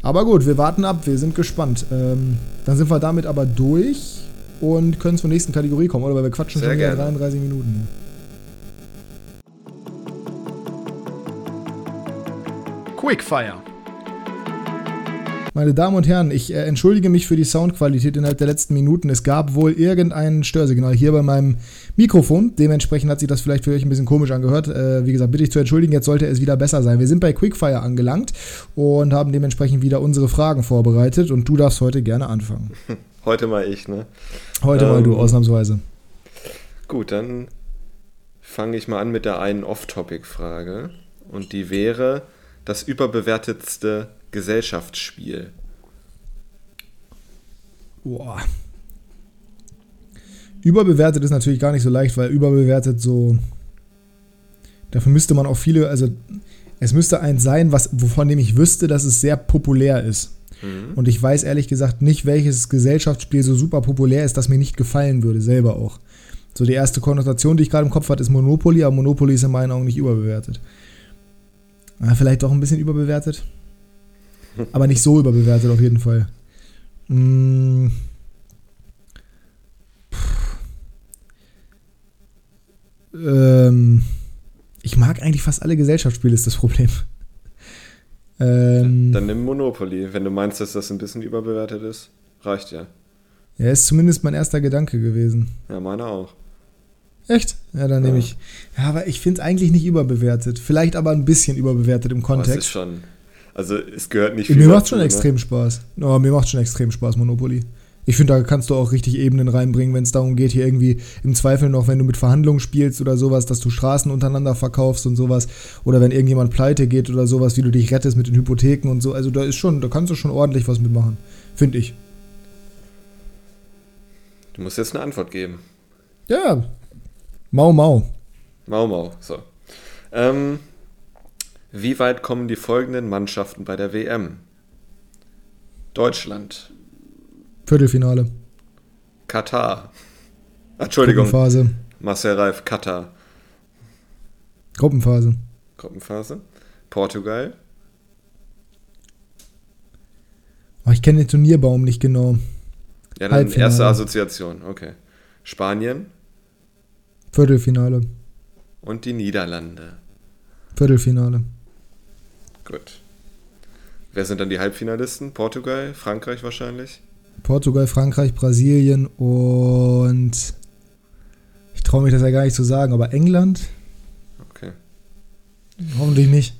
Aber gut, wir warten ab, wir sind gespannt. Ähm, dann sind wir damit aber durch und können zur nächsten Kategorie kommen, oder? Weil wir quatschen Sehr schon wieder gerne. 33 Minuten. Quickfire. Meine Damen und Herren, ich äh, entschuldige mich für die Soundqualität innerhalb der letzten Minuten. Es gab wohl irgendein Störsignal hier bei meinem Mikrofon. Dementsprechend hat sich das vielleicht für euch ein bisschen komisch angehört. Äh, wie gesagt, bitte ich zu entschuldigen, jetzt sollte es wieder besser sein. Wir sind bei Quickfire angelangt und haben dementsprechend wieder unsere Fragen vorbereitet und du darfst heute gerne anfangen. <laughs> Heute mal ich, ne? Heute mal Ähm, du, ausnahmsweise. Gut, dann fange ich mal an mit der einen Off-Topic-Frage. Und die wäre das überbewertetste Gesellschaftsspiel. Boah. Überbewertet ist natürlich gar nicht so leicht, weil überbewertet so. Dafür müsste man auch viele, also es müsste eins sein, was, wovon dem ich wüsste, dass es sehr populär ist. Mhm. Und ich weiß ehrlich gesagt nicht, welches Gesellschaftsspiel so super populär ist, das mir nicht gefallen würde, selber auch. So die erste Konnotation, die ich gerade im Kopf hatte, ist Monopoly, aber Monopoly ist in meinen Augen nicht überbewertet. Ah, vielleicht doch ein bisschen überbewertet. Aber nicht so überbewertet auf jeden Fall. Mm. Ähm, ich mag eigentlich fast alle Gesellschaftsspiele, ist das Problem. Ähm, Dann nimm Monopoly. Wenn du meinst, dass das ein bisschen überbewertet ist, reicht ja. ja, ist zumindest mein erster Gedanke gewesen. Ja, meiner auch. Echt? Ja, dann nehme Ja. ich. Ja, aber ich finde es eigentlich nicht überbewertet. Vielleicht aber ein bisschen überbewertet im Aber es ist Kontext. schon. Also, es gehört nicht viel. Mir macht schon ne? extrem Spaß. Oh, mir macht schon extrem Spaß, Monopoly. Ich finde, da kannst du auch richtig Ebenen reinbringen, wenn es darum geht, hier irgendwie im Zweifel noch, wenn du mit Verhandlungen spielst oder sowas, dass du Straßen untereinander verkaufst und sowas. Oder wenn irgendjemand pleite geht oder sowas, wie du dich rettest mit den Hypotheken und so. Also da ist schon, da kannst du schon ordentlich was mitmachen. Finde ich. Du musst jetzt eine Antwort geben. Ja. Mau Mau. Mau Mau. So. Ähm, wie weit kommen die folgenden Mannschaften bei der WM? Deutschland, Viertelfinale. Katar. Entschuldigung, Gruppenphase. Marcel Reif, Katar. Gruppenphase. Gruppenphase. Portugal, Oh, ich kenne den Turnierbaum nicht genau. ja, dann Halbfinale. erste Assoziation, okay. Spanien Viertelfinale. und die Niederlande. Viertelfinale. Gut. Wer sind dann die Halbfinalisten? Portugal, Frankreich wahrscheinlich. Portugal, Frankreich, Brasilien und ich traue mich das ja gar nicht zu sagen, aber England? Okay. Hoffentlich nicht.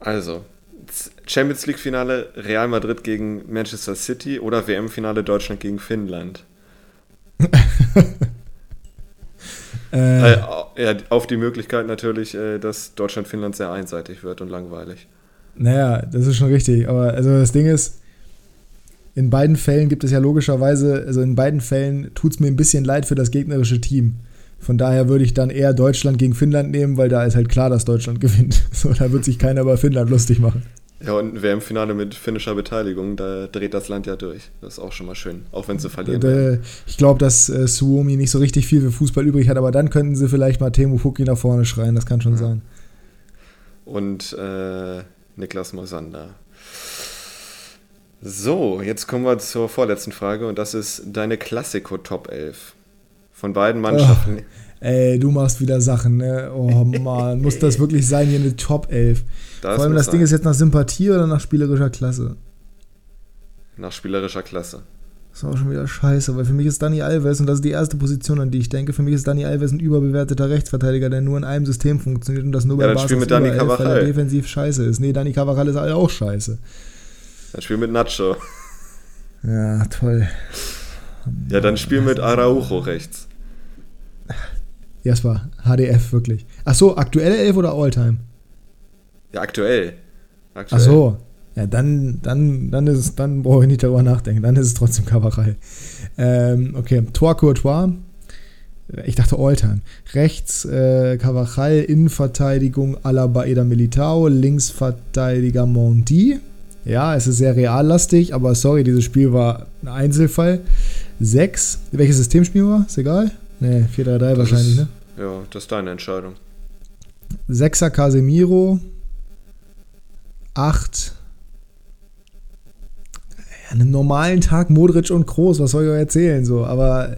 Also, Champions League Finale Real Madrid gegen Manchester City oder WM Finale Deutschland gegen Finnland. <laughs> Äh, Äh, auf die Möglichkeit natürlich, äh, dass Deutschland-Finnland sehr einseitig wird und langweilig. Naja, das ist schon richtig. Aber also das Ding ist, in beiden Fällen gibt es ja logischerweise, also in beiden Fällen tut es mir ein bisschen leid für das gegnerische Team. Von daher würde ich dann eher Deutschland gegen Finnland nehmen, weil da ist halt klar, dass Deutschland <laughs> gewinnt. So, da wird sich keiner über Finnland lustig machen. Ja, und ein WM-Finale mit finnischer Beteiligung, da dreht das Land ja durch. Das ist auch schon mal schön, auch wenn sie verlieren. Und, äh, ich glaube, dass äh, Suomi nicht so richtig viel für Fußball übrig hat, aber dann könnten sie vielleicht mal Temu Pukki nach vorne schreien, das kann schon Ja. sein. Und äh, Niklas Mosander. So, jetzt kommen wir zur vorletzten Frage und das ist deine Klassiko Top 11. Von beiden Mannschaften. Ey, du machst wieder Sachen, ne? Oh Mann, muss das wirklich sein, hier eine Top 11? Da Vor allem das Ding sein. ist jetzt nach Sympathie oder nach spielerischer Klasse? nach spielerischer Klasse. Das ist auch schon wieder scheiße, weil für mich ist Dani Alves, und das ist die erste Position, an die ich denke, für mich ist Dani Alves ein überbewerteter Rechtsverteidiger, der nur in einem System funktioniert und das nur Ja, bei dann spiel mit Dani elf, weil er defensiv scheiße ist. Nee, Dani Carvajal ist halt auch scheiße. Dann spiel mit Nacho. Ja, toll. Ja, dann spiel mit Araujo rechts. Jasper, HDF, wirklich. Ach so, aktuelle Elf oder Alltime? Ja, aktuell. Ach aktuell. so. Ja, dann, dann, dann ist es, dann brauche ich nicht darüber nachdenken. Dann ist es trotzdem Carvajal. Ähm, okay, Tor Courtois. Ich dachte Alltime. Rechts äh, Carvajal, Innenverteidigung Alaba Eda Militao, Linksverteidiger Mondi. Ja, es ist sehr reallastig, aber sorry, dieses Spiel war ein Einzelfall. Sechs. Welches System spielen wir? Ist egal? Ne, 4-3-3 Das wahrscheinlich, ist, ne? Ja, das ist deine Entscheidung. Sechser Casemiro. Acht. Ja, an einem normalen Tag Modric und Groß, was soll ich euch erzählen? So, aber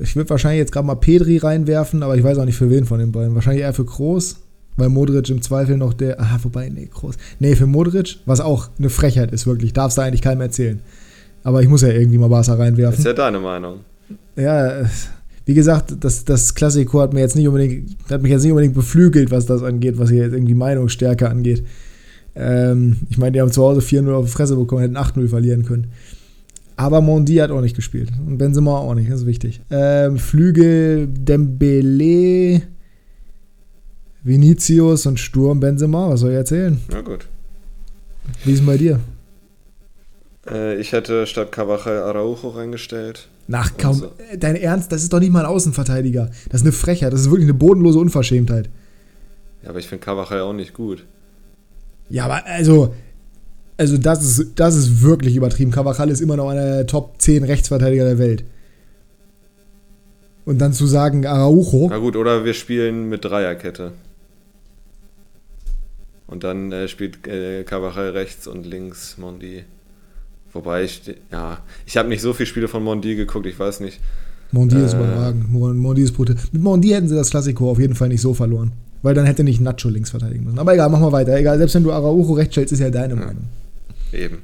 ich würde wahrscheinlich jetzt gerade mal Pedri reinwerfen, aber ich weiß auch nicht für wen von den beiden. Wahrscheinlich eher für Groß, weil Modric im Zweifel noch der. Ah, wobei, nee, Groß. Nee, für Modric, was auch eine Frechheit ist, wirklich. Darfst du eigentlich keinem erzählen. Aber ich muss ja irgendwie mal Barca reinwerfen. Ist ja deine Meinung. Ja, wie gesagt, das, das Klassiko hat mir jetzt nicht unbedingt, hat mich jetzt nicht unbedingt beflügelt, was das angeht, was hier jetzt irgendwie Meinungsstärke angeht. Ähm, ich meine, die haben zu Hause 4-0 auf die Fresse bekommen, hätten 8-0 verlieren können. Aber Mondi hat auch nicht gespielt. Und Benzema auch nicht, das ist wichtig. Ähm, Flügel, Dembele, Vinicius und Sturm Benzema, was soll ich erzählen? Na gut. Wie ist es bei dir? Äh, ich hätte statt Cavachal Araujo reingestellt. Nach kaum. So. Dein Ernst, das ist doch nicht mal ein Außenverteidiger. Das ist eine Frechheit, das ist wirklich eine bodenlose Unverschämtheit. Ja, aber ich finde Cavachal auch nicht gut. Ja, aber also. Also, das ist, das ist wirklich übertrieben. Cavachal ist immer noch einer der Top 10 Rechtsverteidiger der Welt. Und dann zu sagen, Araujo. Na gut, oder wir spielen mit Dreierkette. Und dann äh, spielt äh, Cavachal rechts und links Mondi. Wobei ich, ja, ich habe nicht so viele Spiele von Mondi geguckt, ich weiß nicht. Mondi äh, ist überragend. Mondi ist brutal. Mit Mondi hätten sie das Klassiko auf jeden Fall nicht so verloren. Weil dann hätte nicht Nacho links verteidigen müssen. Aber egal, machen wir weiter. Egal, selbst wenn du Araujo rechts stellst, ist ja deine ja, Meinung. Eben.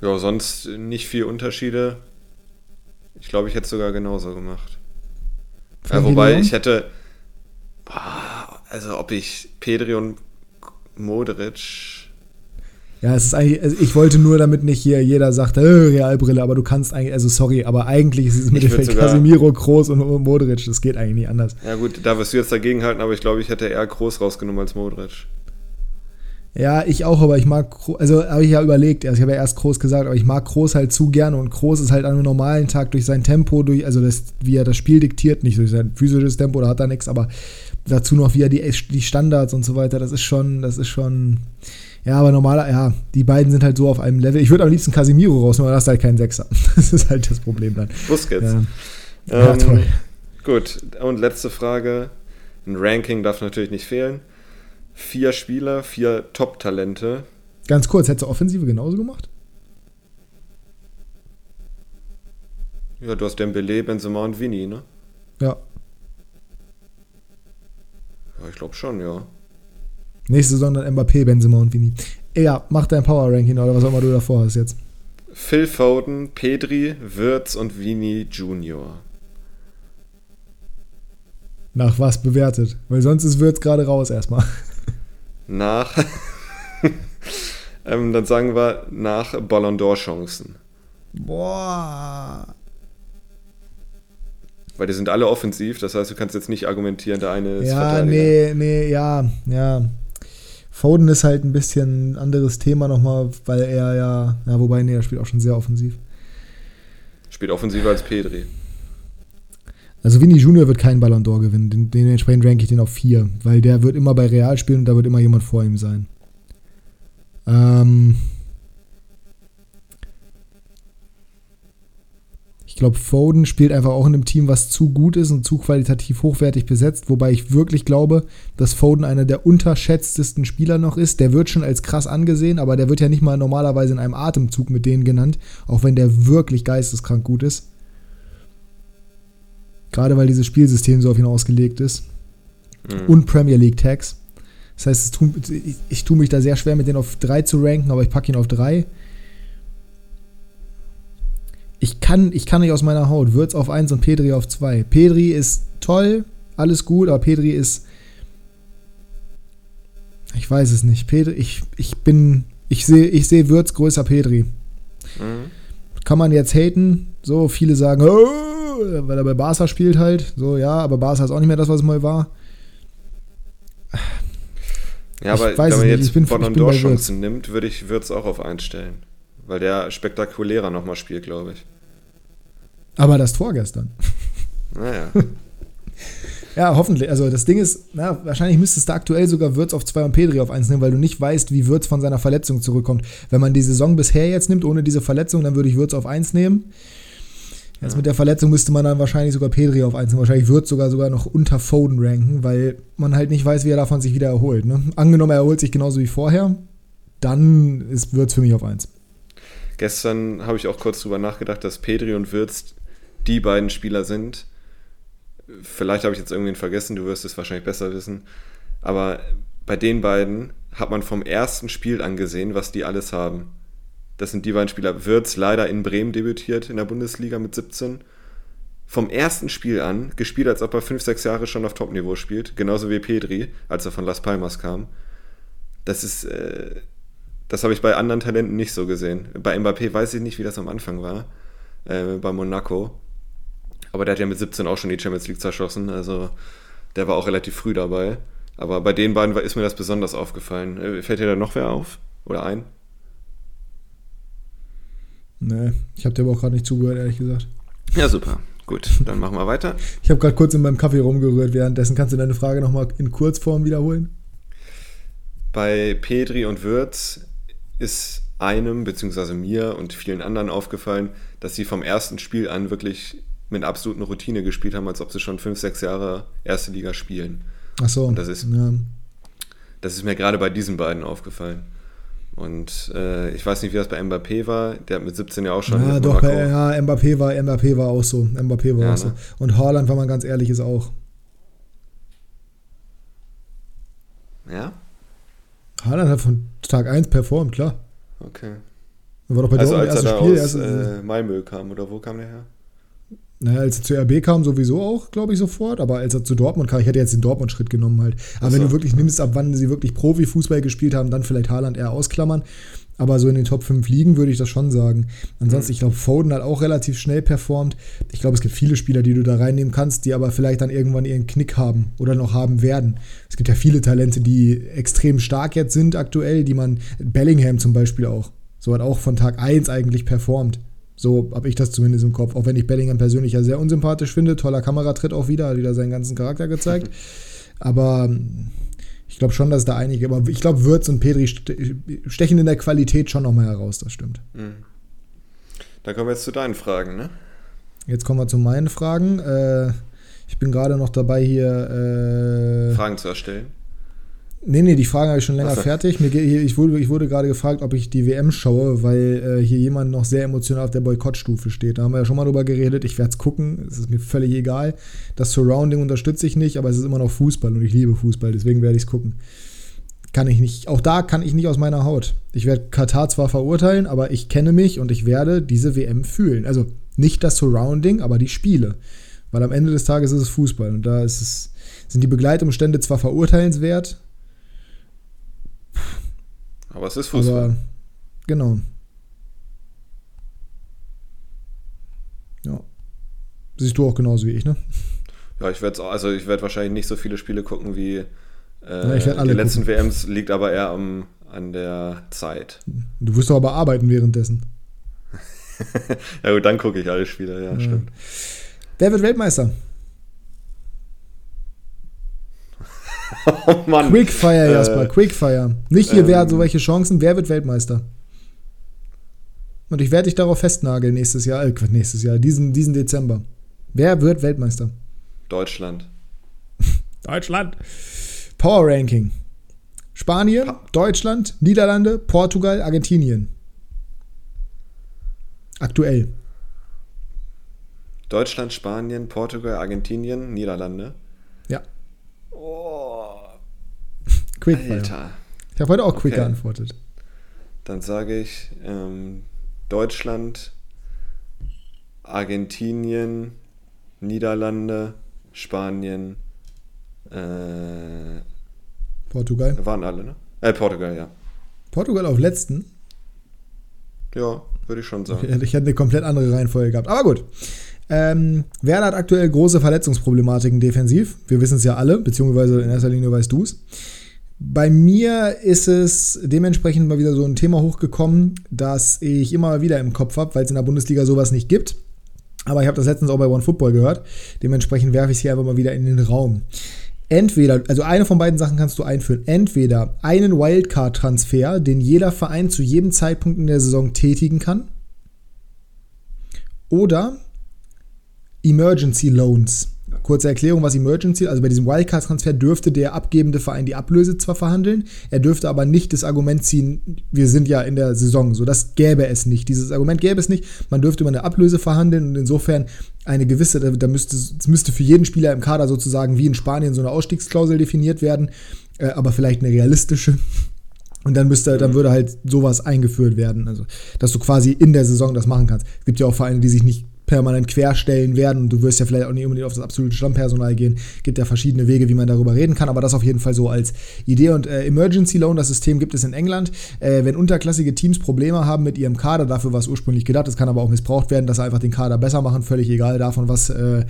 Ja, sonst nicht viel Unterschiede. Ich glaube, ich hätte es sogar genauso gemacht. Ja, wobei ich hätte. Also, ob ich Pedri und Modric ja, es ist eigentlich, also ich wollte nur, damit nicht hier jeder sagt, äh, Realbrille, aber du kannst eigentlich, also sorry, aber eigentlich ist es Mittelfeld Casemiro, Groß und Modric, das geht eigentlich nicht anders. Ja gut, da wirst du jetzt dagegen halten, aber ich glaube, ich hätte eher Groß rausgenommen als Modric. Ja, ich auch, aber ich mag, also habe ich ja überlegt, also ich habe ja erst Groß gesagt, aber ich mag Groß halt zu gerne und Groß ist halt an einem normalen Tag durch sein Tempo, durch, also das, wie er das Spiel diktiert, nicht durch sein physisches Tempo, da hat er nichts, aber dazu noch, wie er die, die Standards und so weiter, das ist schon, das ist schon, ja, aber normaler, ja, die beiden sind halt so auf einem Level. Ich würde am liebsten Casimiro rausnehmen, aber das ist halt kein Sechser. <laughs> Das ist halt das Problem dann. Busquets. Ja, ja ähm, toll. Gut, und letzte Frage. Ein Ranking darf natürlich nicht fehlen. Vier Spieler, vier Top-Talente. Ganz kurz, hättest du Offensive genauso gemacht? Ja, du hast Dembele, Benzema und Vini, ne? Ja. Glaube schon, ja. Nächste Saison dann Mbappé, Benzema und Vini. Ja, mach dein Power-Ranking oder was auch immer du davor hast jetzt. Phil Foden, Pedri, Wirtz und Vini Junior. Nach was bewertet? Weil sonst ist Wirtz gerade raus erstmal. Nach. <laughs> ähm, dann sagen wir nach Ballon d'Or-Chancen. Boah. Weil die sind alle offensiv, das heißt, du kannst jetzt nicht argumentieren, der eine ist Ja, nee, nee, ja, ja. Foden ist halt ein bisschen ein anderes Thema nochmal, weil er ja, ja, wobei, nee, er spielt auch schon sehr offensiv. Spielt offensiver als Pedri. Also Vinny Junior wird keinen Ballon d'Or gewinnen, den, dementsprechend ranke ich den auf 4, weil der wird immer bei Real spielen und da wird immer jemand vor ihm sein. Ähm, glaube, Foden spielt einfach auch in einem Team, was zu gut ist und zu qualitativ hochwertig besetzt, wobei ich wirklich glaube, dass Foden einer der unterschätztesten Spieler noch ist. Der wird schon als krass angesehen, aber der wird ja nicht mal normalerweise in einem Atemzug mit denen genannt, auch wenn der wirklich geisteskrank gut ist. Gerade weil dieses Spielsystem so auf ihn ausgelegt ist. Mhm. Und Premier League Tags. Das heißt, ich, ich tue mich da sehr schwer, mit denen auf 3 zu ranken, aber ich packe ihn auf 3 ich kann, ich kann nicht aus meiner Haut. Würz auf 1 und Pedri auf 2. Pedri ist toll, alles gut, aber Pedri ist. Ich weiß es nicht. Pedri, ich, ich bin. Ich sehe ich seh Würz größer Pedri. Mhm. Kann man jetzt haten. So, viele sagen, oh, weil er bei Barca spielt halt. So, ja, aber Barca ist auch nicht mehr das, was es mal war. Ja, aber wenn man jetzt bin, d'Or Chancen nimmt, würde ich Würz auch auf 1 stellen. Weil der spektakulärer nochmal spielt, glaube ich. Aber das Tor gestern. Naja. <laughs> ja, hoffentlich. Also das Ding ist, na, wahrscheinlich müsstest du aktuell sogar Würz auf 2 und Pedri auf 1 nehmen, weil du nicht weißt, wie Würz von seiner Verletzung zurückkommt. Wenn man die Saison bisher jetzt nimmt, ohne diese Verletzung, dann würde ich Würz auf 1 nehmen. Jetzt ja. mit der Verletzung müsste man dann wahrscheinlich sogar Pedri auf 1 Wahrscheinlich wird sogar sogar noch unter Foden ranken, weil man halt nicht weiß, wie er davon sich wieder erholt. Ne? Angenommen, er erholt sich genauso wie vorher, dann wird es für mich auf 1. Gestern habe ich auch kurz drüber nachgedacht, dass Pedri und Wirtz die beiden Spieler sind. Vielleicht habe ich jetzt irgendwen vergessen, du wirst es wahrscheinlich besser wissen. Aber bei den beiden hat man vom ersten Spiel angesehen, was die alles haben. Das sind die beiden Spieler. Wirtz leider in Bremen debütiert in der Bundesliga mit 17. Vom ersten Spiel an gespielt, als ob er 5, 6 Jahre schon auf Topniveau spielt. Genauso wie Pedri, als er von Las Palmas kam. Das ist, äh, das habe ich bei anderen Talenten nicht so gesehen. Bei Mbappé weiß ich nicht, wie das am Anfang war. Äh, bei Monaco. Aber der hat ja mit 17 auch schon die Champions League zerschossen. Also der war auch relativ früh dabei. Aber bei den beiden ist mir das besonders aufgefallen. Äh, fällt dir da noch wer auf? Oder ein? Nee, ich habe dir aber auch gerade nicht zugehört, ehrlich gesagt. Ja, super. Gut, dann machen wir weiter. <laughs> Ich habe gerade kurz in meinem Kaffee rumgerührt. Währenddessen kannst du deine Frage nochmal in Kurzform wiederholen. Bei Pedri und Würz ist einem, beziehungsweise mir und vielen anderen aufgefallen, dass sie vom ersten Spiel an wirklich mit absoluten Routine gespielt haben, als ob sie schon fünf, sechs Jahre erste Liga spielen. Ach so. Und das ist, ja. das ist mir gerade bei diesen beiden aufgefallen. Und äh, ich weiß nicht, wie das bei Mbappé war. Der hat mit 17 ja auch schon. Ja, doch, bei, ja, Mbappé war, Mbappé war auch so. Mbappé war ja, auch so. Ne? Und Haaland, wenn man ganz ehrlich ist, auch. Ja? Haaland hat von Tag 1 performt, klar. Okay. War doch bei also als er da Spiel, aus äh, Malmö kam, oder wo kam der her? Naja, als er zu RB kam, sowieso auch, glaube ich, sofort. Aber als er zu Dortmund kam, ich hätte jetzt den Dortmund-Schritt genommen halt. Aber so, wenn du wirklich nimmst, ab wann sie wirklich Profifußball gespielt haben, dann vielleicht Haaland eher ausklammern. Aber so in den Top 5 Ligen würde ich das schon sagen. Ansonsten, mhm. ich glaube, Foden hat auch relativ schnell performt. Ich glaube, es gibt viele Spieler, die du da reinnehmen kannst, die aber vielleicht dann irgendwann ihren Knick haben oder noch haben werden. Es gibt ja viele Talente, die extrem stark jetzt sind aktuell, die man, Bellingham zum Beispiel auch. So hat auch von Tag 1 eigentlich performt. So habe ich das zumindest im Kopf. Auch wenn ich Bellingham persönlich ja sehr unsympathisch finde. Toller Kameratritt auch wieder, hat wieder seinen ganzen Charakter gezeigt. <laughs> Aber ähm, ich glaube schon, dass da einige, aber ich glaube, Würz und Pedri stechen in der Qualität schon nochmal heraus, das stimmt. Mhm. Dann kommen wir jetzt zu deinen Fragen, ne? Jetzt kommen wir zu meinen Fragen. Äh, ich bin gerade noch dabei, hier äh, Fragen zu erstellen. Nee, nee, die Frage habe ich schon länger so. fertig. Mir, ich, wurde, ich wurde gerade gefragt, ob ich die WM schaue, weil äh, hier jemand noch sehr emotional auf der Boykottstufe steht. Da haben wir ja schon mal drüber geredet. Ich werde es gucken. Es ist mir völlig egal. Das Surrounding unterstütze ich nicht, aber es ist immer noch Fußball und ich liebe Fußball. Deswegen werde ich es gucken. Kann ich nicht. Auch da kann ich nicht aus meiner Haut. Ich werde Katar zwar verurteilen, aber ich kenne mich und ich werde diese WM fühlen. Also nicht das Surrounding, aber die Spiele. Weil am Ende des Tages ist es Fußball und da es, sind die Begleitumstände zwar verurteilenswert, aber es ist Fußball. Aber, genau. Ja. Siehst du auch genauso wie ich, ne? Ja, ich werde also ich werde wahrscheinlich nicht so viele Spiele gucken wie äh, ja, die letzten gucken. WMs, liegt aber eher am, an der Zeit. Du wirst doch aber arbeiten währenddessen. <laughs> ja gut, dann gucke ich alle Spiele, ja, ja, stimmt. Wer wird Weltmeister? <laughs> oh Mann. Quickfire, äh, Jasper, Quickfire. Nicht hier, ähm, wer hat so welche Chancen, wer wird Weltmeister? Und ich werde dich darauf festnageln nächstes Jahr, äh, nächstes Jahr, diesen, diesen Dezember. Wer wird Weltmeister? Deutschland. <laughs> Deutschland. Power Ranking. Spanien, pa Deutschland, Niederlande, Portugal, Argentinien. Aktuell. Deutschland, Spanien, Portugal, Argentinien, Niederlande. Ja. Quickfire. Alter. Ich habe heute auch Quick okay. geantwortet. Dann sage ich ähm, Deutschland, Argentinien, Niederlande, Spanien, äh, Portugal. Waren alle, ne? Äh, Portugal, ja. Portugal auf letzten? Ja, würde ich schon sagen. Ich hätte eine komplett andere Reihenfolge gehabt. Aber gut. Ähm, Werder hat aktuell große Verletzungsproblematiken defensiv. Wir wissen es ja alle, beziehungsweise in erster Linie weißt du es. Bei mir ist es dementsprechend mal wieder so ein Thema hochgekommen, das ich immer wieder im Kopf habe, weil es in der Bundesliga sowas nicht gibt. Aber ich habe das letztens auch bei One Football gehört. Dementsprechend werfe ich es hier einfach mal wieder in den Raum. Entweder, also eine von beiden Sachen kannst du einführen. Entweder einen Wildcard-Transfer, den jeder Verein zu jedem Zeitpunkt in der Saison tätigen kann. Oder Emergency Loans. Kurze Erklärung, was Emergency, also bei diesem Wildcard-Transfer dürfte der abgebende Verein die Ablöse zwar verhandeln, er dürfte aber nicht das Argument ziehen, wir sind ja in der Saison, so das gäbe es nicht. Dieses Argument gäbe es nicht, man dürfte über eine Ablöse verhandeln und insofern eine gewisse, da müsste, es müsste für jeden Spieler im Kader sozusagen wie in Spanien so eine Ausstiegsklausel definiert werden, äh, aber vielleicht eine realistische. Und dann müsste, dann würde halt sowas eingeführt werden. Also, dass du quasi in der Saison das machen kannst. Es gibt ja auch Vereine, die sich nicht permanent querstellen werden. Und du wirst ja vielleicht auch nicht unbedingt auf das absolute Stammpersonal gehen. Gibt ja verschiedene Wege, wie man darüber reden kann, aber das auf jeden Fall so als Idee. Und äh, Emergency Loan, das System gibt es in England. Äh, wenn unterklassige Teams Probleme haben mit ihrem Kader, dafür war es ursprünglich gedacht, es kann aber auch missbraucht werden, dass sie einfach den Kader besser machen, völlig egal davon, was äh,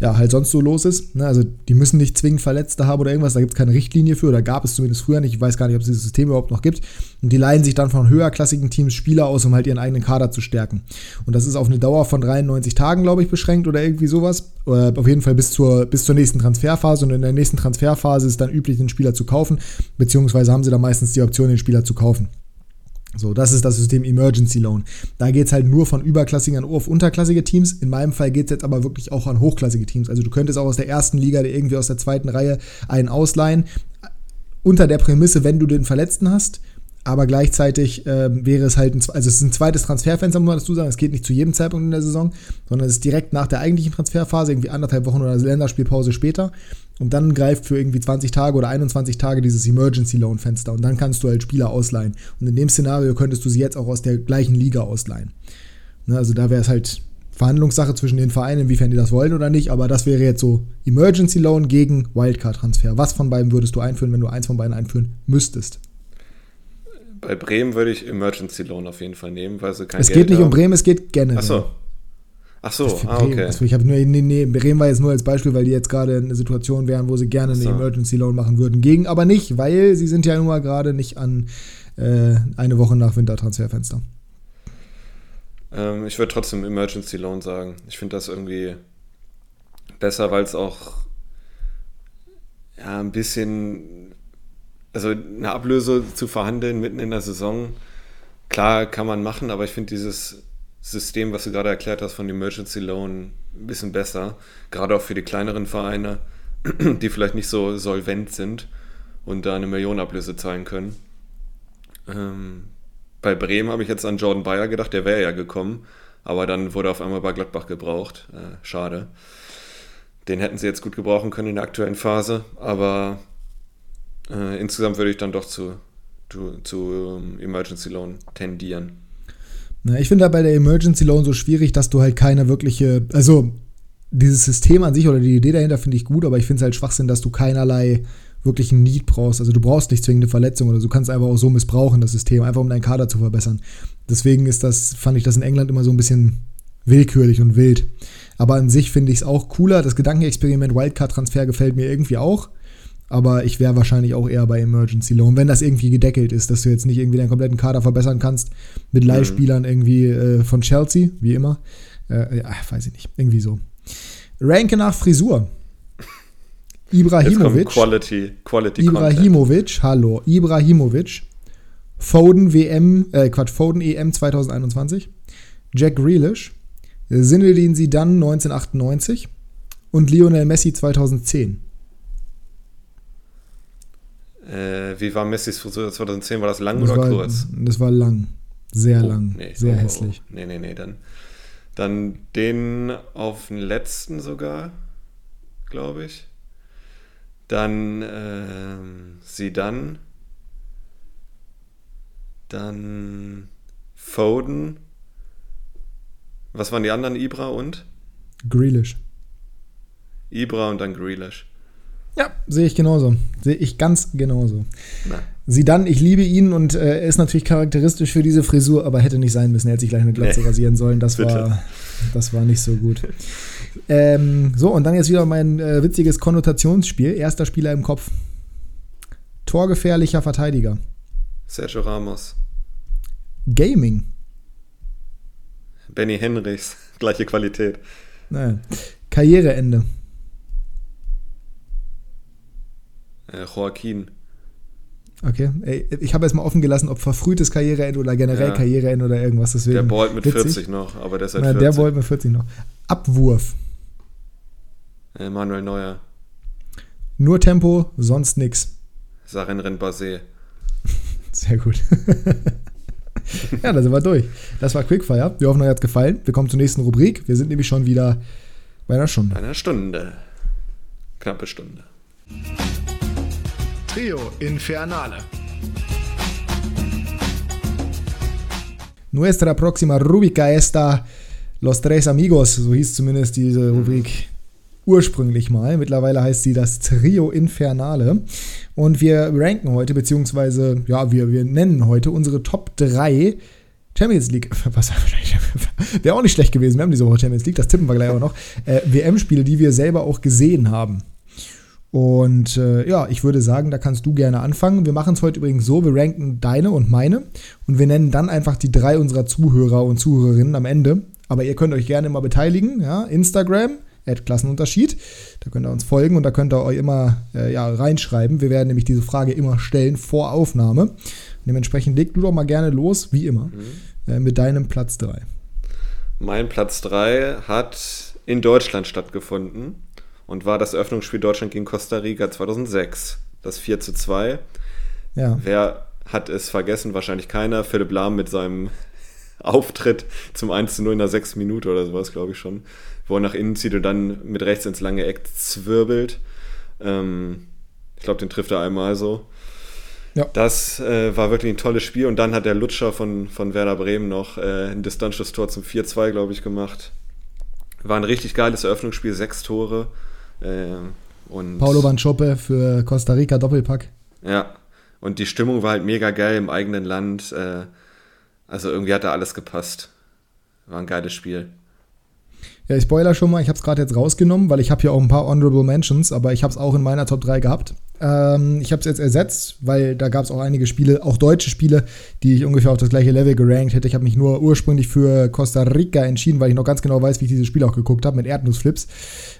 ja halt sonst so los ist. Ne? Also die müssen nicht zwingend Verletzte haben oder irgendwas, da gibt es keine Richtlinie für oder gab es zumindest früher nicht. Ich weiß gar nicht, ob es dieses System überhaupt noch gibt. Und die leihen sich dann von höherklassigen Teams Spieler aus, um halt ihren eigenen Kader zu stärken. Und das ist auf eine Dauer von 93 Tagen, glaube ich, beschränkt oder irgendwie sowas. Oder auf jeden Fall bis zur, bis zur nächsten Transferphase. Und in der nächsten Transferphase ist dann üblich, den Spieler zu kaufen. Beziehungsweise haben sie dann meistens die Option, den Spieler zu kaufen. So, das ist das System Emergency Loan. Da geht es halt nur von überklassigen auf unterklassige Teams. In meinem Fall geht es jetzt aber wirklich auch an hochklassige Teams. Also du könntest auch aus der ersten Liga oder irgendwie aus der zweiten Reihe einen ausleihen. Unter der Prämisse, wenn du den Verletzten hast aber gleichzeitig äh, wäre es halt ein, also es ist ein zweites Transferfenster, muss man dazu sagen. Es geht nicht zu jedem Zeitpunkt in der Saison, sondern es ist direkt nach der eigentlichen Transferphase, irgendwie anderthalb Wochen oder Länderspielpause später. Und dann greift für irgendwie 20 Tage oder 21 Tage dieses Emergency Loan Fenster und dann kannst du halt Spieler ausleihen. Und in dem Szenario könntest du sie jetzt auch aus der gleichen Liga ausleihen. Ne, also da wäre es halt Verhandlungssache zwischen den Vereinen, inwiefern die das wollen oder nicht, aber das wäre jetzt so Emergency Loan gegen Wildcard Transfer. Was von beiden würdest du einführen, wenn du eins von beiden einführen müsstest? Bei Bremen würde ich Emergency Loan auf jeden Fall nehmen, weil sie kein Es Geld geht nicht haben. um Bremen, es geht generell. Ach so. Ach so, ah, Bremen. okay. Also ich habe nur, nee, nee, Bremen war jetzt nur als Beispiel, weil die jetzt gerade in einer Situation wären, wo sie gerne eine so. Emergency Loan machen würden. Gegen aber nicht, weil sie sind ja nun mal gerade nicht an äh, eine Woche nach Wintertransferfenster. Ähm, ich würde trotzdem Emergency Loan sagen. Ich finde das irgendwie besser, weil es auch ja, ein bisschen, also eine Ablöse zu verhandeln mitten in der Saison, klar kann man machen, aber ich finde dieses System, was du gerade erklärt hast von Emergency Loan, ein bisschen besser. Gerade auch für die kleineren Vereine, <clears throat> die vielleicht nicht so solvent sind und da eine Millionenablöse zahlen können. Ähm, bei Bremen habe ich jetzt an Jordan Bayer gedacht, der wäre ja gekommen, aber dann wurde auf einmal bei Gladbach gebraucht. Äh, schade. Den hätten sie jetzt gut gebrauchen können in der aktuellen Phase, aber äh, insgesamt würde ich dann doch zu, zu, zu um, Emergency Loan tendieren. Ich finde da bei der Emergency Loan so schwierig, dass du halt keine wirkliche, also dieses System an sich oder die Idee dahinter finde ich gut, aber ich finde es halt Schwachsinn, dass du keinerlei wirklichen Need brauchst. Also du brauchst nicht zwingende Verletzung oder du kannst einfach auch so missbrauchen, das System, einfach um deinen Kader zu verbessern. Deswegen ist das, fand ich das in England immer so ein bisschen willkürlich und wild. Aber an sich finde ich es auch cooler. Das Gedankenexperiment Wildcard-Transfer gefällt mir irgendwie auch. Aber ich wäre wahrscheinlich auch eher bei Emergency Loan, wenn das irgendwie gedeckelt ist, dass du jetzt nicht irgendwie deinen kompletten Kader verbessern kannst mit Leihspielern irgendwie äh, von Chelsea, wie immer. Äh, ja, weiß ich nicht. Irgendwie so. Ranke nach Frisur. <laughs> Ibrahimovic. Quality, Quality Ibrahimovic, hallo. Ibrahimovic. Foden WM, äh, Quatsch, Foden EM 2021. Jack Grealish. Zinedine Zidane 1998 und Lionel Messi 2010. Äh, wie war Messis Frisur 2010? War das lang das oder war, kurz? Das war lang. Sehr Oh, lang. nee, sehr oh, hässlich. Oh. Nee, nee, nee, dann, dann den auf den letzten sogar, glaube ich. Dann ähm, Zidane. Dann Foden. Was waren die anderen? Ibra und? Grealish. Ibra und dann Grealish. Ja, sehe ich genauso. Sehe ich ganz genauso. Na. Zidane, ich liebe ihn und äh, er ist natürlich charakteristisch für diese Frisur, aber hätte nicht sein müssen. Er hätte sich gleich eine Glatze Nee. rasieren sollen. Das Bitte. war, das war nicht so gut. ähm, so, und dann jetzt wieder mein äh, witziges Konnotationsspiel. Erster Spieler im Kopf. Torgefährlicher Verteidiger. Sergio Ramos. Gaming. Benny Henrichs. <laughs> Gleiche Qualität. Naja. Karriereende. Äh, Joaquin. Okay. Ey, ich habe jetzt mal offen gelassen, ob verfrühtes Karriereende oder generell Ja. Karriereende oder irgendwas. Deswegen Der ballt mit witzig. 40 noch, aber der ist halt Na, 40. der wollte mit 40 noch. Abwurf. Äh, Manuel Neuer. Nur Tempo, sonst nix. Sarenren Basé. <laughs> Sehr gut. <laughs> ja, da sind wir durch. Das war Quickfire. Wir hoffen, euch hat gefallen. Wir kommen zur nächsten Rubrik. Wir sind nämlich schon wieder bei einer Stunde. Bei einer Stunde. Knappe Stunde. Trio Infernale. Nuestra próxima rubrica esta Los Tres Amigos, so hieß zumindest diese Rubrik ursprünglich mal. Mittlerweile heißt sie das Trio Infernale. Und wir ranken heute, beziehungsweise, ja, wir, wir nennen heute unsere Top 3 Champions League, <laughs> was wäre auch nicht schlecht gewesen, wir haben diese Woche Champions League, das tippen wir gleich auch noch, äh, WM-Spiele, die wir selber auch gesehen haben. Und äh, ja, ich würde sagen, da kannst du gerne anfangen. Wir machen es heute übrigens so, wir ranken deine und meine und wir nennen dann einfach die drei unserer Zuhörer und Zuhörerinnen am Ende. Aber ihr könnt euch gerne mal beteiligen, ja, Instagram, Klassenunterschied. Da könnt ihr uns folgen und da könnt ihr euch immer äh, ja, reinschreiben. Wir werden nämlich diese Frage immer stellen vor Aufnahme. Dementsprechend leg du doch mal gerne los, wie immer, mhm. äh, mit deinem Platz 3. Mein Platz 3 hat in Deutschland stattgefunden und war das Eröffnungsspiel Deutschland gegen Costa Rica 2006. Das 4 zu 2. Ja. Wer hat es vergessen? Wahrscheinlich keiner. Philipp Lahm mit seinem <laughs> Auftritt zum 1 zu 0 in der 6 Minute oder sowas, glaube ich schon. Wo er nach innen zieht und dann mit rechts ins lange Eck zwirbelt. Ähm, ich glaube, den trifft er einmal so. Ja. Das äh, war wirklich ein tolles Spiel. Und dann hat der Lutscher von, von Werder Bremen noch äh, ein Distanzschuss-Tor zum 4-2, glaube ich, gemacht. War ein richtig geiles Eröffnungsspiel, sechs Tore. Äh, und Paulo Banchope für Costa Rica Doppelpack. Ja, und die Stimmung war halt mega geil im eigenen Land. Äh, also irgendwie hat da alles gepasst. War ein geiles Spiel. Ja, ich spoiler schon mal, ich habe es gerade jetzt rausgenommen, weil ich habe hier auch ein paar Honorable Mentions, aber ich habe es auch in meiner Top 3 gehabt. Ähm, ich habe es jetzt ersetzt, weil da gab es auch einige Spiele, auch deutsche Spiele, die ich ungefähr auf das gleiche Level gerankt hätte. Ich habe mich nur ursprünglich für Costa Rica entschieden, weil ich noch ganz genau weiß, wie ich dieses Spiel auch geguckt habe, mit Erdnussflips.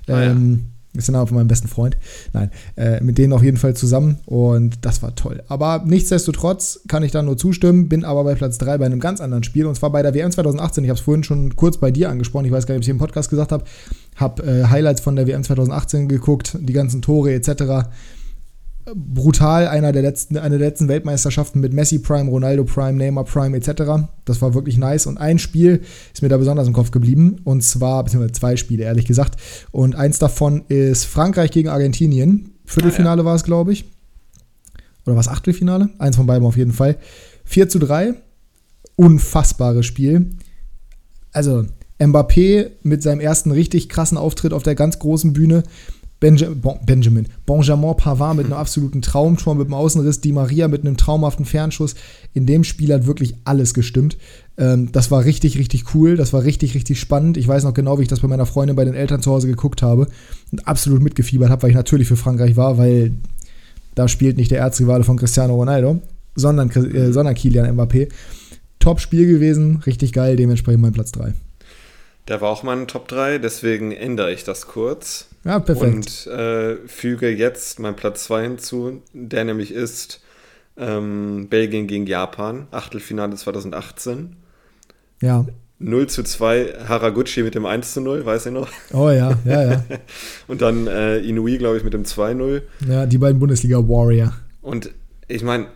Ah, ähm, ist der Name von meinem besten Freund. Nein, äh, mit denen auf jeden Fall zusammen und das war toll. Aber nichtsdestotrotz kann ich da nur zustimmen, bin aber bei Platz 3 bei einem ganz anderen Spiel und zwar bei der WM 2018. Ich habe es vorhin schon kurz bei dir angesprochen, ich weiß gar nicht, ob ich im Podcast gesagt habe. Habe äh, Highlights von der WM 2018 geguckt, die ganzen Tore etc brutal einer der letzten, eine der letzten Weltmeisterschaften mit Messi Prime, Ronaldo Prime, Neymar Prime etc. Das war wirklich nice. Und ein Spiel ist mir da besonders im Kopf geblieben. Und zwar, beziehungsweise zwei Spiele, ehrlich gesagt. Und eins davon ist Frankreich gegen Argentinien. Viertelfinale ah, ja. war es, glaube ich. Oder war es Achtelfinale? Eins von beiden auf jeden Fall. 4 zu 3. Unfassbares Spiel. Also, Mbappé mit seinem ersten richtig krassen Auftritt auf der ganz großen Bühne Benja bon, Benjamin, Benjamin Pavard mit <laughs> einem absoluten Traumtor, mit einem Außenriss, Di Maria mit einem traumhaften Fernschuss. In dem Spiel hat wirklich alles gestimmt. Ähm, das war richtig, richtig cool. Das war richtig, richtig spannend. Ich weiß noch genau, wie ich das bei meiner Freundin bei den Eltern zu Hause geguckt habe und absolut mitgefiebert habe, weil ich natürlich für Frankreich war, weil da spielt nicht der Erzrivale von Cristiano Ronaldo, sondern, äh, sondern Kilian Mbappé. Top Spiel gewesen, richtig geil, dementsprechend mein Platz 3. Der war auch mein Top 3, deswegen ändere ich das kurz. Ja, perfekt. Und äh, füge jetzt meinen Platz 2 hinzu, der nämlich ist ähm, Belgien gegen Japan, Achtelfinale 2018. Ja. 0 zu 2 Haraguchi mit dem 1 zu 0, weiß ich noch. Oh ja, ja, ja. <laughs> Und dann äh, Inui, glaube ich, mit dem 2-0. Ja, die beiden Bundesliga-Warrior. Und ich meine,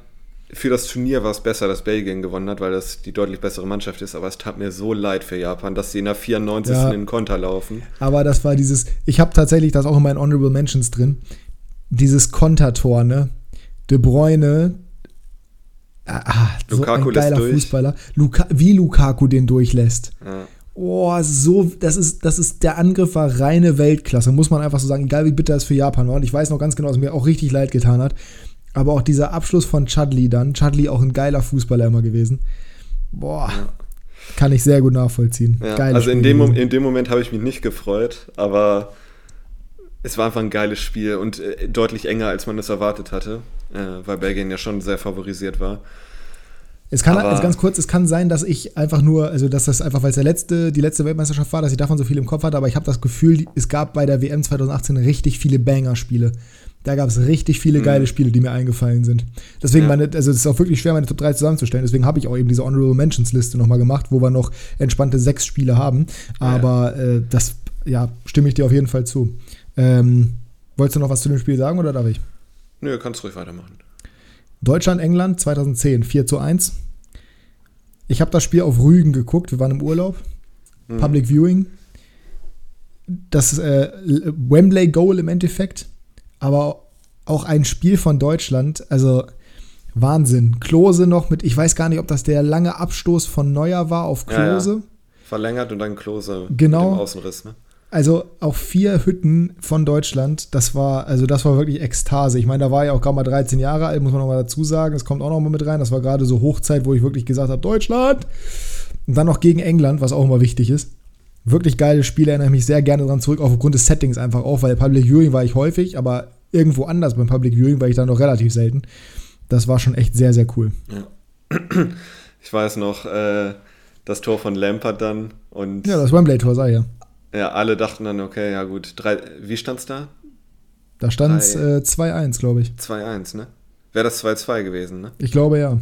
für das Turnier war es besser, dass Belgien gewonnen hat, weil das die deutlich bessere Mannschaft ist. Aber es tat mir so leid für Japan, dass sie in der 94. Ja, in den Konter laufen. Aber das war dieses, ich habe tatsächlich das auch in meinen Honorable Mentions drin, dieses Kontertor, ne? De Bruyne, ah, ah so Lukaku ein geiler Fußballer. Luka, wie Lukaku den durchlässt. Ja. Oh, so, das ist, das ist, der Angriff war reine Weltklasse, muss man einfach so sagen, egal wie bitter es für Japan war. Und ich weiß noch ganz genau, dass es mir auch richtig leid getan hat. Aber auch dieser Abschluss von Chudley dann. Chudley auch ein geiler Fußballer immer gewesen. Boah. Ja. Kann ich sehr gut nachvollziehen. Ja, also in dem, in dem Moment habe ich mich nicht gefreut, aber es war einfach ein geiles Spiel und äh, deutlich enger, als man es erwartet hatte, äh, weil Belgien ja schon sehr favorisiert war. Es kann, also ganz kurz, es kann sein, dass ich einfach nur, also dass das einfach, weil es der letzte, die letzte Weltmeisterschaft war, dass ich davon so viel im Kopf hatte, aber ich habe das Gefühl, es gab bei der WM 2018 richtig viele Banger-Spiele. Da gab es richtig viele geile mhm. Spiele, die mir eingefallen sind. Deswegen, ja. meine, also es ist auch wirklich schwer, meine Top 3 zusammenzustellen. Deswegen habe ich auch eben diese Honorable Mentions Liste nochmal gemacht, wo wir noch entspannte sechs Spiele haben. Aber ja. äh, das, ja, stimme ich dir auf jeden Fall zu. Ähm, wolltest du noch was zu dem Spiel sagen oder darf ich? Nö, kannst ruhig weitermachen. Deutschland, England 2010, 4 zu 1. Ich habe das Spiel auf Rügen geguckt, wir waren im Urlaub. Mhm. Public Viewing. Das äh, Wembley Goal im Endeffekt, aber auch ein Spiel von Deutschland, also Wahnsinn. Klose noch mit, ich weiß gar nicht, ob das der lange Abstoß von Neuer war auf Klose. Ja, ja. Verlängert und dann Klose genau. mit dem Außenriss, ne? Also auch vier Hütten von Deutschland, das war, also das war wirklich Ekstase. Ich meine, da war ich auch gerade mal 13 Jahre alt, muss man noch mal dazu sagen. Das kommt auch noch mal mit rein. Das war gerade so Hochzeit, wo ich wirklich gesagt habe, Deutschland. Und dann noch gegen England, was auch immer wichtig ist. Wirklich geiles Spiel, erinnere ich mich sehr gerne dran zurück, auch aufgrund des Settings einfach auch, weil Public Viewing war ich häufig, aber irgendwo anders beim Public Viewing war ich dann noch relativ selten. Das war schon echt sehr, sehr cool. Ja. <clears throat> Ich weiß noch, äh, das Tor von Lampard dann und. Ja, das Wembley-Tor sei ja. Ja, alle dachten dann, okay, ja gut. Drei, wie stand's da? Da stand es äh, 2-1, glaube ich. 2-1, ne? Wäre das 2-2 gewesen, ne? Ich glaube ja.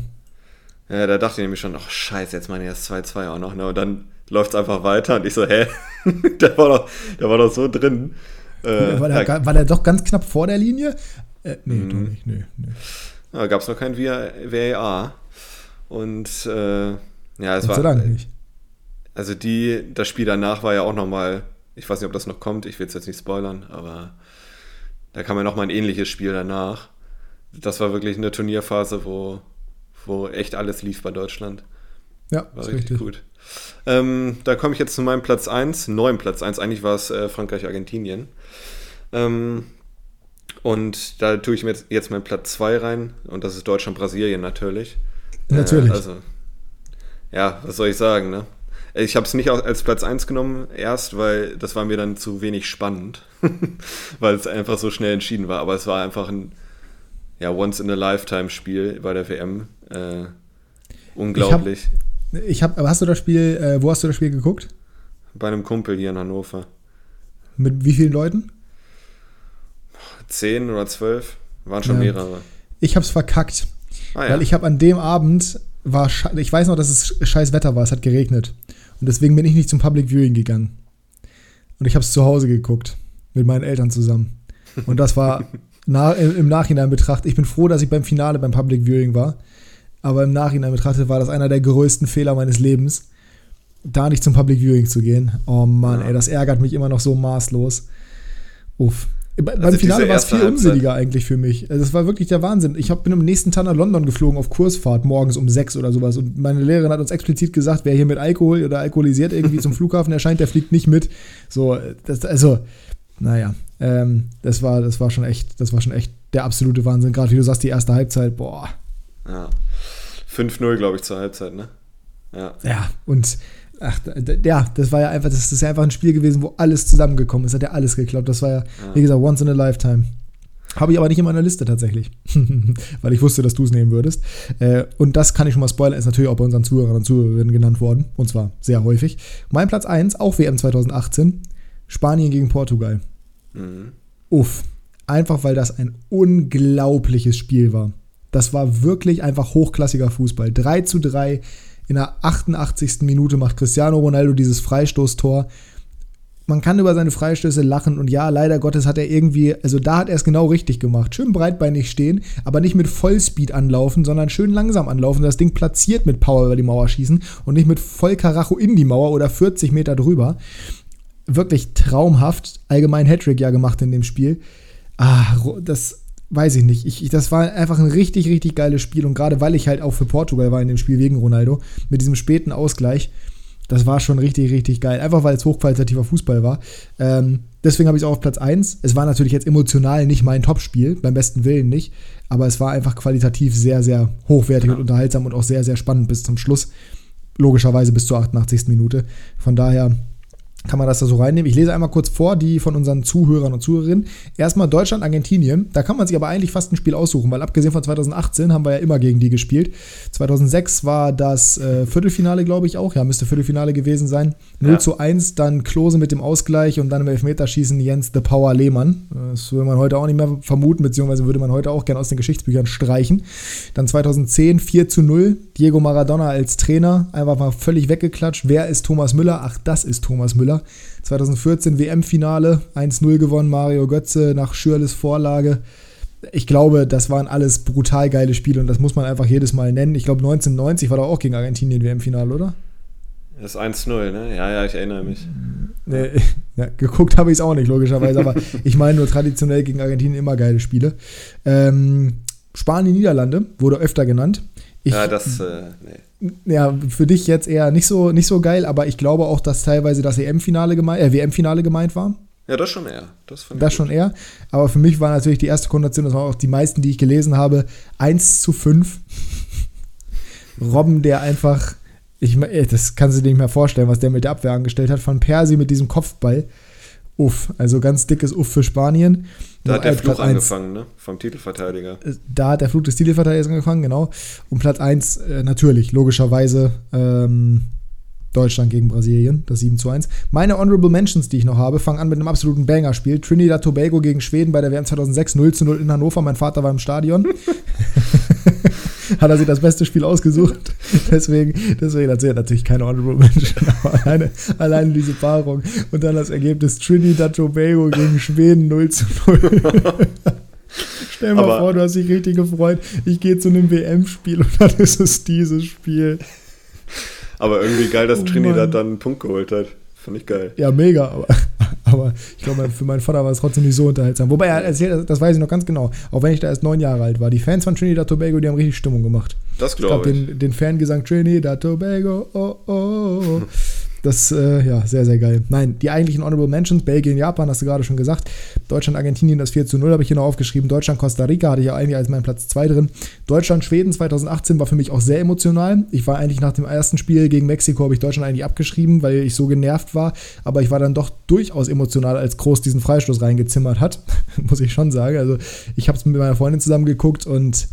Ja, da dachte ich nämlich schon, ach scheiße, jetzt meine ich erst 2-2 auch noch, ne? Und dann läuft es einfach weiter und ich so, hä? <laughs> der, war doch, der war doch so drin. Äh, war, der, war der doch ganz knapp vor der Linie? Äh, nee, mhm. doch nicht, nee, nee. Ja, gab es noch kein VAR. Und äh, ja, es Gott war. Dank nicht. Also die, das Spiel danach war ja auch nochmal, ich weiß nicht, ob das noch kommt, ich will es jetzt nicht spoilern, aber da kam ja nochmal ein ähnliches Spiel danach. Das war wirklich eine Turnierphase, wo, wo echt alles lief bei Deutschland. Ja, war richtig, richtig, gut. Ähm, da komme ich jetzt zu meinem Platz 1, neuen Platz 1. Eigentlich war es äh, Frankreich-Argentinien. Ähm, und da tue ich mir jetzt, jetzt meinen Platz 2 rein. Und das ist Deutschland-Brasilien natürlich. Natürlich. Äh, also, ja, was soll ich sagen, ne? Ich habe es nicht als Platz 1 genommen, erst, weil das war mir dann zu wenig spannend, <laughs> weil es einfach so schnell entschieden war. Aber es war einfach ein ja, Once-in-a-Lifetime-Spiel bei der WM. Äh, unglaublich. Ich habe, hab, hast du das Spiel, äh, wo hast du das Spiel geguckt? Bei einem Kumpel hier in Hannover. Mit wie vielen Leuten? Zehn oder zwölf. Waren schon ja. mehrere. Ich habe es verkackt. Ah, ja. Weil ich habe an dem Abend, war ich weiß noch, dass es scheiß Wetter war, es hat geregnet. Und deswegen bin ich nicht zum Public Viewing gegangen. Und ich habe es zu Hause geguckt. Mit meinen Eltern zusammen. Und das war <laughs> na, im Nachhinein betrachtet. Ich bin froh, dass ich beim Finale beim Public Viewing war. Aber im Nachhinein betrachtet war das einer der größten Fehler meines Lebens, da nicht zum Public Viewing zu gehen. Oh Mann, ja. ey, das ärgert mich immer noch so maßlos. Uff. Also Beim Finale war es viel unsinniger eigentlich für mich. Also es war wirklich der Wahnsinn. Ich hab, bin am nächsten Tag nach London geflogen auf Kursfahrt, morgens um sechs oder sowas. Und meine Lehrerin hat uns explizit gesagt, wer hier mit Alkohol oder alkoholisiert irgendwie zum Flughafen <laughs> erscheint, der fliegt nicht mit. So, das, also, naja, ähm, das, war, das war schon echt, das war schon echt der absolute Wahnsinn. Gerade wie du sagst, die erste Halbzeit, boah. Ja. 5-0, glaube ich, zur Halbzeit, ne? Ja. Ja, und Ach, ja, das war ja einfach, das ist ja einfach ein Spiel gewesen, wo alles zusammengekommen ist. Hat ja alles geklappt. Das war ja, ja. wie gesagt, once in a lifetime. Habe ich aber nicht in meiner Liste tatsächlich, <laughs> weil ich wusste, dass du es nehmen würdest. Äh, und das kann ich schon mal spoilern, ist natürlich auch bei unseren Zuhörern und Zuhörerinnen genannt worden. Und zwar sehr häufig. Mein Platz 1, auch WM 2018, Spanien gegen Portugal. Mhm. Uff. Einfach weil das ein unglaubliches Spiel war. Das war wirklich einfach hochklassiger Fußball. 3 zu 3 in der 88. Minute macht Cristiano Ronaldo dieses Freistoßtor. Man kann über seine Freistöße lachen und ja, leider Gottes hat er irgendwie, also da hat er es genau richtig gemacht. Schön breitbeinig stehen, aber nicht mit Vollspeed anlaufen, sondern schön langsam anlaufen, das Ding platziert mit Power über die Mauer schießen und nicht mit Vollkaracho in die Mauer oder 40 Meter drüber. Wirklich traumhaft. Allgemein Hattrick ja gemacht in dem Spiel. Ah, das weiß ich nicht. Ich, ich, das war einfach ein richtig, richtig geiles Spiel. Und gerade weil ich halt auch für Portugal war in dem Spiel wegen Ronaldo, mit diesem späten Ausgleich, das war schon richtig, richtig geil. Einfach weil es hochqualitativer Fußball war. Ähm, deswegen habe ich es auch auf Platz 1. Es war natürlich jetzt emotional nicht mein Topspiel, beim besten Willen nicht. Aber es war einfach qualitativ sehr, sehr hochwertig ja. und unterhaltsam und auch sehr, sehr spannend bis zum Schluss. Logischerweise bis zur 88. Minute. Von daher kann man das da so reinnehmen. Ich lese einmal kurz vor, die von unseren Zuhörern und Zuhörerinnen. Erstmal Deutschland, Argentinien. Da kann man sich aber eigentlich fast ein Spiel aussuchen, weil abgesehen von 2018 haben wir ja immer gegen die gespielt. 2006 war das äh, Viertelfinale, glaube ich, auch. Ja, müsste Viertelfinale gewesen sein. 0 ja. zu 1, dann Klose mit dem Ausgleich und dann im Elfmeterschießen Jens The Power Lehmann. Das würde man heute auch nicht mehr vermuten, beziehungsweise würde man heute auch gerne aus den Geschichtsbüchern streichen. Dann 2010 4 zu 0, Diego Maradona als Trainer, einfach mal völlig weggeklatscht. Wer ist Thomas Müller? Ach, das ist Thomas Müller. Spieler. 2014 WM-Finale, 1-0 gewonnen, Mario Götze nach Schürles Vorlage. Ich glaube, das waren alles brutal geile Spiele und das muss man einfach jedes Mal nennen. Ich glaube, 1990 war da auch gegen Argentinien WM-Finale, oder? Das ist 1-0, ne? Ja, ja, ich erinnere mich. Nee, <laughs> ja, geguckt habe ich es auch nicht, logischerweise, aber ich meine nur traditionell gegen Argentinien immer geile Spiele. Ähm, Spanien, Niederlande wurde öfter genannt. Ich, ja, das, äh, nee. Ja, für dich jetzt eher nicht so, nicht so geil, aber ich glaube auch, dass teilweise das EM-Finale gemeint, äh, WM-Finale gemeint war. Ja, das schon eher. Das, das schon eher. Aber für mich war natürlich die erste Konnotation, das waren auch die meisten, die ich gelesen habe, 1 zu 5. <laughs> Robben, der einfach, ich, das kannst du dir nicht mehr vorstellen, was der mit der Abwehr angestellt hat, von Persi mit diesem Kopfball. Uff, also ganz dickes Uff für Spanien. Da hat der Fluch angefangen, ne? Vom Titelverteidiger. Äh, da hat der Fluch des Titelverteidigers angefangen, genau. Und Platz 1 äh, natürlich, logischerweise, ähm, Deutschland gegen Brasilien, das 7 zu 1. Meine Honorable Mentions, die ich noch habe, fangen an mit einem absoluten Banger-Spiel. Trinidad Tobago gegen Schweden bei der WM 2006, 0 zu 0 in Hannover. Mein Vater war im Stadion. <laughs> <laughs> hat er sich das beste Spiel ausgesucht. <laughs> deswegen, deswegen hat er natürlich keine Honorable Mention, <laughs> aber alleine, alleine diese Paarung. Und dann das Ergebnis Trinidad Tobago gegen Schweden 0 zu 0. Stell dir mal vor, du hast dich richtig gefreut. Ich gehe zu einem WM-Spiel und dann ist es dieses Spiel. Aber irgendwie geil, dass oh Trinidad dann einen Punkt geholt hat. Fand ich geil. Ja, mega. Aber, <laughs> aber ich glaube, für meinen Vater war es trotzdem nicht so unterhaltsam. Wobei er erzählt, das weiß ich noch ganz genau, auch wenn ich da erst neun Jahre alt war. Die Fans von Trinidad Tobago, die haben richtig Stimmung gemacht. Das glaube ich. Glaub, den, den Fangesang Trinidad Tobago, oh, oh, oh. <laughs> Das, äh, ja, sehr, sehr geil. Nein, die eigentlichen Honorable Mentions, Belgien, Japan, hast du gerade schon gesagt. Deutschland, Argentinien, das 4 zu 0 habe ich hier noch aufgeschrieben. Deutschland, Costa Rica hatte ich ja eigentlich als meinen Platz 2 drin. Deutschland, Schweden 2018 war für mich auch sehr emotional. Ich war eigentlich nach dem ersten Spiel gegen Mexiko, habe ich Deutschland eigentlich abgeschrieben, weil ich so genervt war. Aber ich war dann doch durchaus emotional, als Groß diesen Freistoß reingezimmert hat. <laughs> Muss ich schon sagen. Also, ich habe es mit meiner Freundin zusammen geguckt und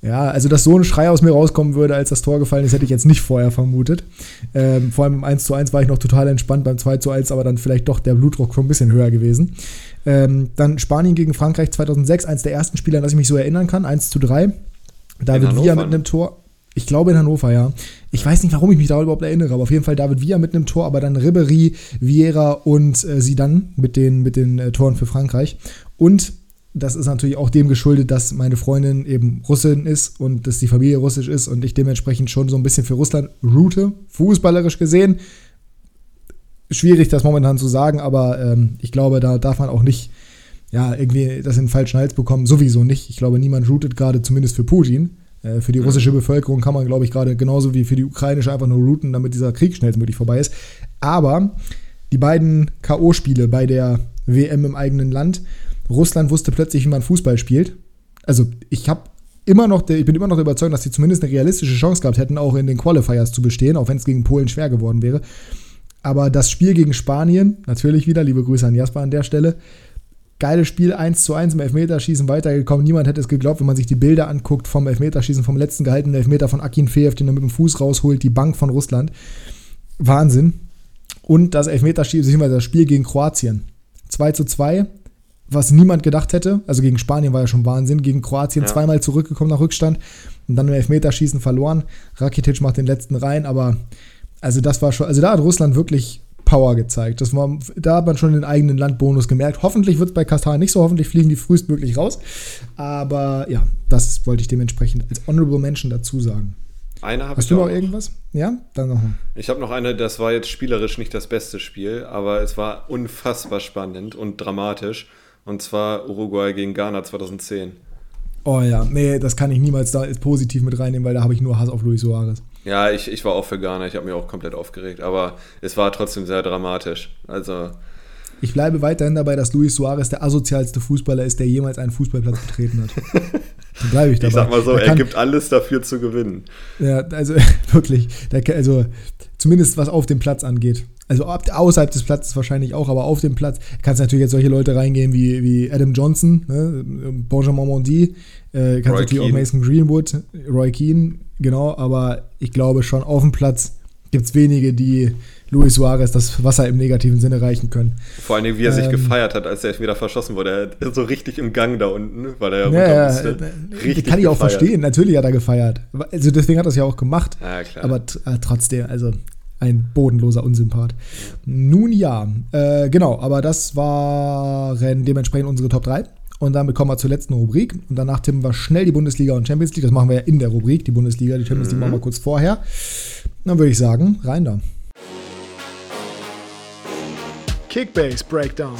ja, also dass so ein Schrei aus mir rauskommen würde, als das Tor gefallen ist, hätte ich jetzt nicht vorher vermutet. Ähm, vor allem im 1 zu 1 war ich noch total entspannt, beim 2 zu 1 aber dann vielleicht doch der Blutdruck schon ein bisschen höher gewesen. Ähm, dann Spanien gegen Frankreich 2006, eins der ersten Spiele, an das ich mich so erinnern kann, 1 zu 3. David Villa mit einem Tor. Ich glaube in Hannover, ja. Ich weiß nicht, warum ich mich da überhaupt erinnere, aber auf jeden Fall David Villa mit einem Tor, aber dann Ribery, Vieira und äh, Sidan mit den, mit den äh, Toren für Frankreich. Und das ist natürlich auch dem geschuldet, dass meine Freundin eben Russin ist und dass die Familie russisch ist und ich dementsprechend schon so ein bisschen für Russland route, fußballerisch gesehen. Schwierig, das momentan zu sagen, aber ähm, ich glaube, da darf man auch nicht ja, irgendwie das in den falschen Hals bekommen. Sowieso nicht. Ich glaube, niemand routet gerade, zumindest für Putin. Äh, für die russische Bevölkerung kann man, glaube ich, gerade genauso wie für die ukrainische einfach nur routen, damit dieser Krieg schnellstmöglich vorbei ist. Aber die beiden K.O.-Spiele bei der WM im eigenen Land Russland wusste plötzlich, wie man Fußball spielt. Also ich habe immer noch, ich bin immer noch überzeugt, dass sie zumindest eine realistische Chance gehabt hätten, auch in den Qualifiers zu bestehen, auch wenn es gegen Polen schwer geworden wäre. Aber das Spiel gegen Spanien, natürlich wieder, liebe Grüße an Jasper an der Stelle, geiles Spiel, 1 zu 1 im Elfmeterschießen weitergekommen. Niemand hätte es geglaubt, wenn man sich die Bilder anguckt vom Elfmeterschießen, vom letzten gehaltenen Elfmeter von Akin Feev, den er mit dem Fuß rausholt, die Bank von Russland. Wahnsinn. Und das Elfmeterschießen, beziehungsweise das Spiel gegen Kroatien. 2 zu 2, was niemand gedacht hätte. Also gegen Spanien war ja schon Wahnsinn. Gegen Kroatien ja. zweimal zurückgekommen nach Rückstand und dann im Elfmeterschießen verloren. Rakitic macht den letzten rein, aber also das war schon, also da hat Russland wirklich Power gezeigt. Das war, da hat man schon den eigenen Landbonus gemerkt. Hoffentlich wird es bei Katar nicht so, hoffentlich fliegen die frühestmöglich raus. Aber ja, das wollte ich dementsprechend als Honorable Mention dazu sagen. Eine habe ich Hast du noch, noch irgendwas? Ja, dann noch. Ich habe noch eine, das war jetzt spielerisch nicht das beste Spiel, aber es war unfassbar spannend und dramatisch. Und zwar Uruguay gegen Ghana 2010. Oh ja, nee, das kann ich niemals da positiv mit reinnehmen, weil da habe ich nur Hass auf Luis Suarez. Ja, ich, ich war auch für Ghana, ich habe mich auch komplett aufgeregt, aber es war trotzdem sehr dramatisch. Also. Ich bleibe weiterhin dabei, dass Luis Suarez der asozialste Fußballer ist, der jemals einen Fußballplatz betreten hat. <laughs> Dann bleibe ich dabei. Ich sag mal so, er, er gibt alles dafür zu gewinnen. Ja, also <laughs> wirklich, der, also zumindest was auf dem Platz angeht. Also außerhalb des Platzes wahrscheinlich auch, aber auf dem Platz kannst du natürlich jetzt solche Leute reingehen wie, wie Adam Johnson, ne? Benjamin Mondi, äh, kannst natürlich Keane. auch Mason Greenwood, Roy Keane, genau, aber ich glaube schon auf dem Platz gibt es wenige, die Luis Suarez das Wasser im negativen Sinne reichen können. Vor allem, wie er ähm, sich gefeiert hat, als er wieder verschossen wurde. Er so richtig im Gang da unten, weil er ja runter ja, musste. Äh, richtig kann ich auch verstehen. Natürlich hat er gefeiert. Also deswegen hat er es ja auch gemacht. Ja. Aber äh, trotzdem, also Ein bodenloser Unsympath. Nun ja, äh, genau, aber das waren dementsprechend unsere Top 3. Und damit kommen wir zur letzten Rubrik. Und danach tippen wir schnell die Bundesliga und Champions League. Das machen wir ja in der Rubrik, die Bundesliga, die Champions League mhm. machen wir kurz vorher. Dann würde ich sagen, rein da. Kickbase Breakdown.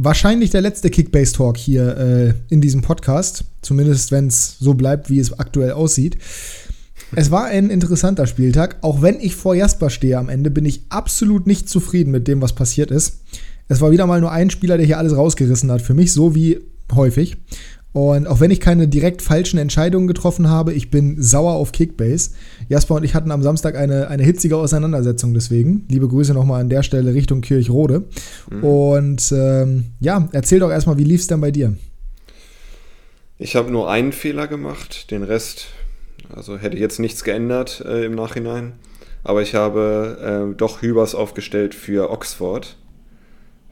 wahrscheinlich der letzte Kickbase-Talk hier äh, in diesem Podcast. Zumindest, wenn es so bleibt, wie es aktuell aussieht. Es war ein interessanter Spieltag. Auch wenn ich vor Jasper stehe am Ende, bin ich absolut nicht zufrieden mit dem, was passiert ist. Es war wieder mal nur ein Spieler, der hier alles rausgerissen hat. Für mich so wie häufig. Und auch wenn ich keine direkt falschen Entscheidungen getroffen habe, ich bin sauer auf Kickbase. Jasper und ich hatten am Samstag eine, eine hitzige Auseinandersetzung deswegen. Liebe Grüße nochmal an der Stelle Richtung Kirchrode. Mhm. Und ähm, ja, erzähl doch erstmal, wie lief es denn bei dir? Ich habe nur einen Fehler gemacht, den Rest, also hätte jetzt nichts geändert äh, im Nachhinein. Aber ich habe äh, doch Hübers aufgestellt für Oxford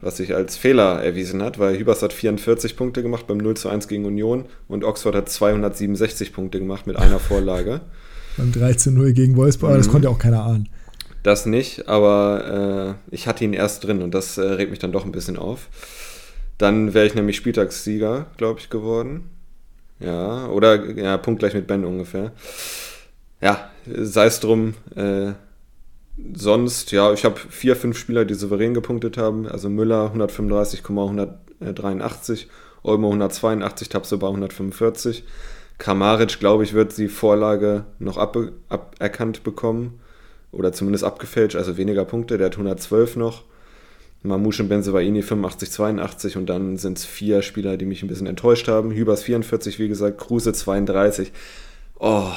was sich als Fehler erwiesen hat, weil Hübers hat 44 Punkte gemacht beim 0 zu 1 gegen Union und Oxford hat 267 Punkte gemacht mit einer Vorlage. beim 3 zu 0 gegen Wolfsburg, mhm. das konnte auch keiner ahnen. Das nicht, aber äh, ich hatte ihn erst drin und das äh, regt mich dann doch ein bisschen auf. Dann wäre ich nämlich Spieltagssieger, glaube ich, geworden. Ja, oder ja, punktgleich mit Ben ungefähr. Ja, sei es drum, äh, sonst, ja, ich habe vier, fünf Spieler, die souverän gepunktet haben. Also Müller 135,183, Olmo 182, Tapsoba 145. Kramaric, glaube ich, wird die Vorlage noch aberkannt bekommen oder zumindest abgefälscht, also weniger Punkte. Der hat 112 noch. Mamouche und Benzebaini 85, 82 und dann sind es vier Spieler, die mich ein bisschen enttäuscht haben. Hübers 44, wie gesagt, Kruse 32. Oh,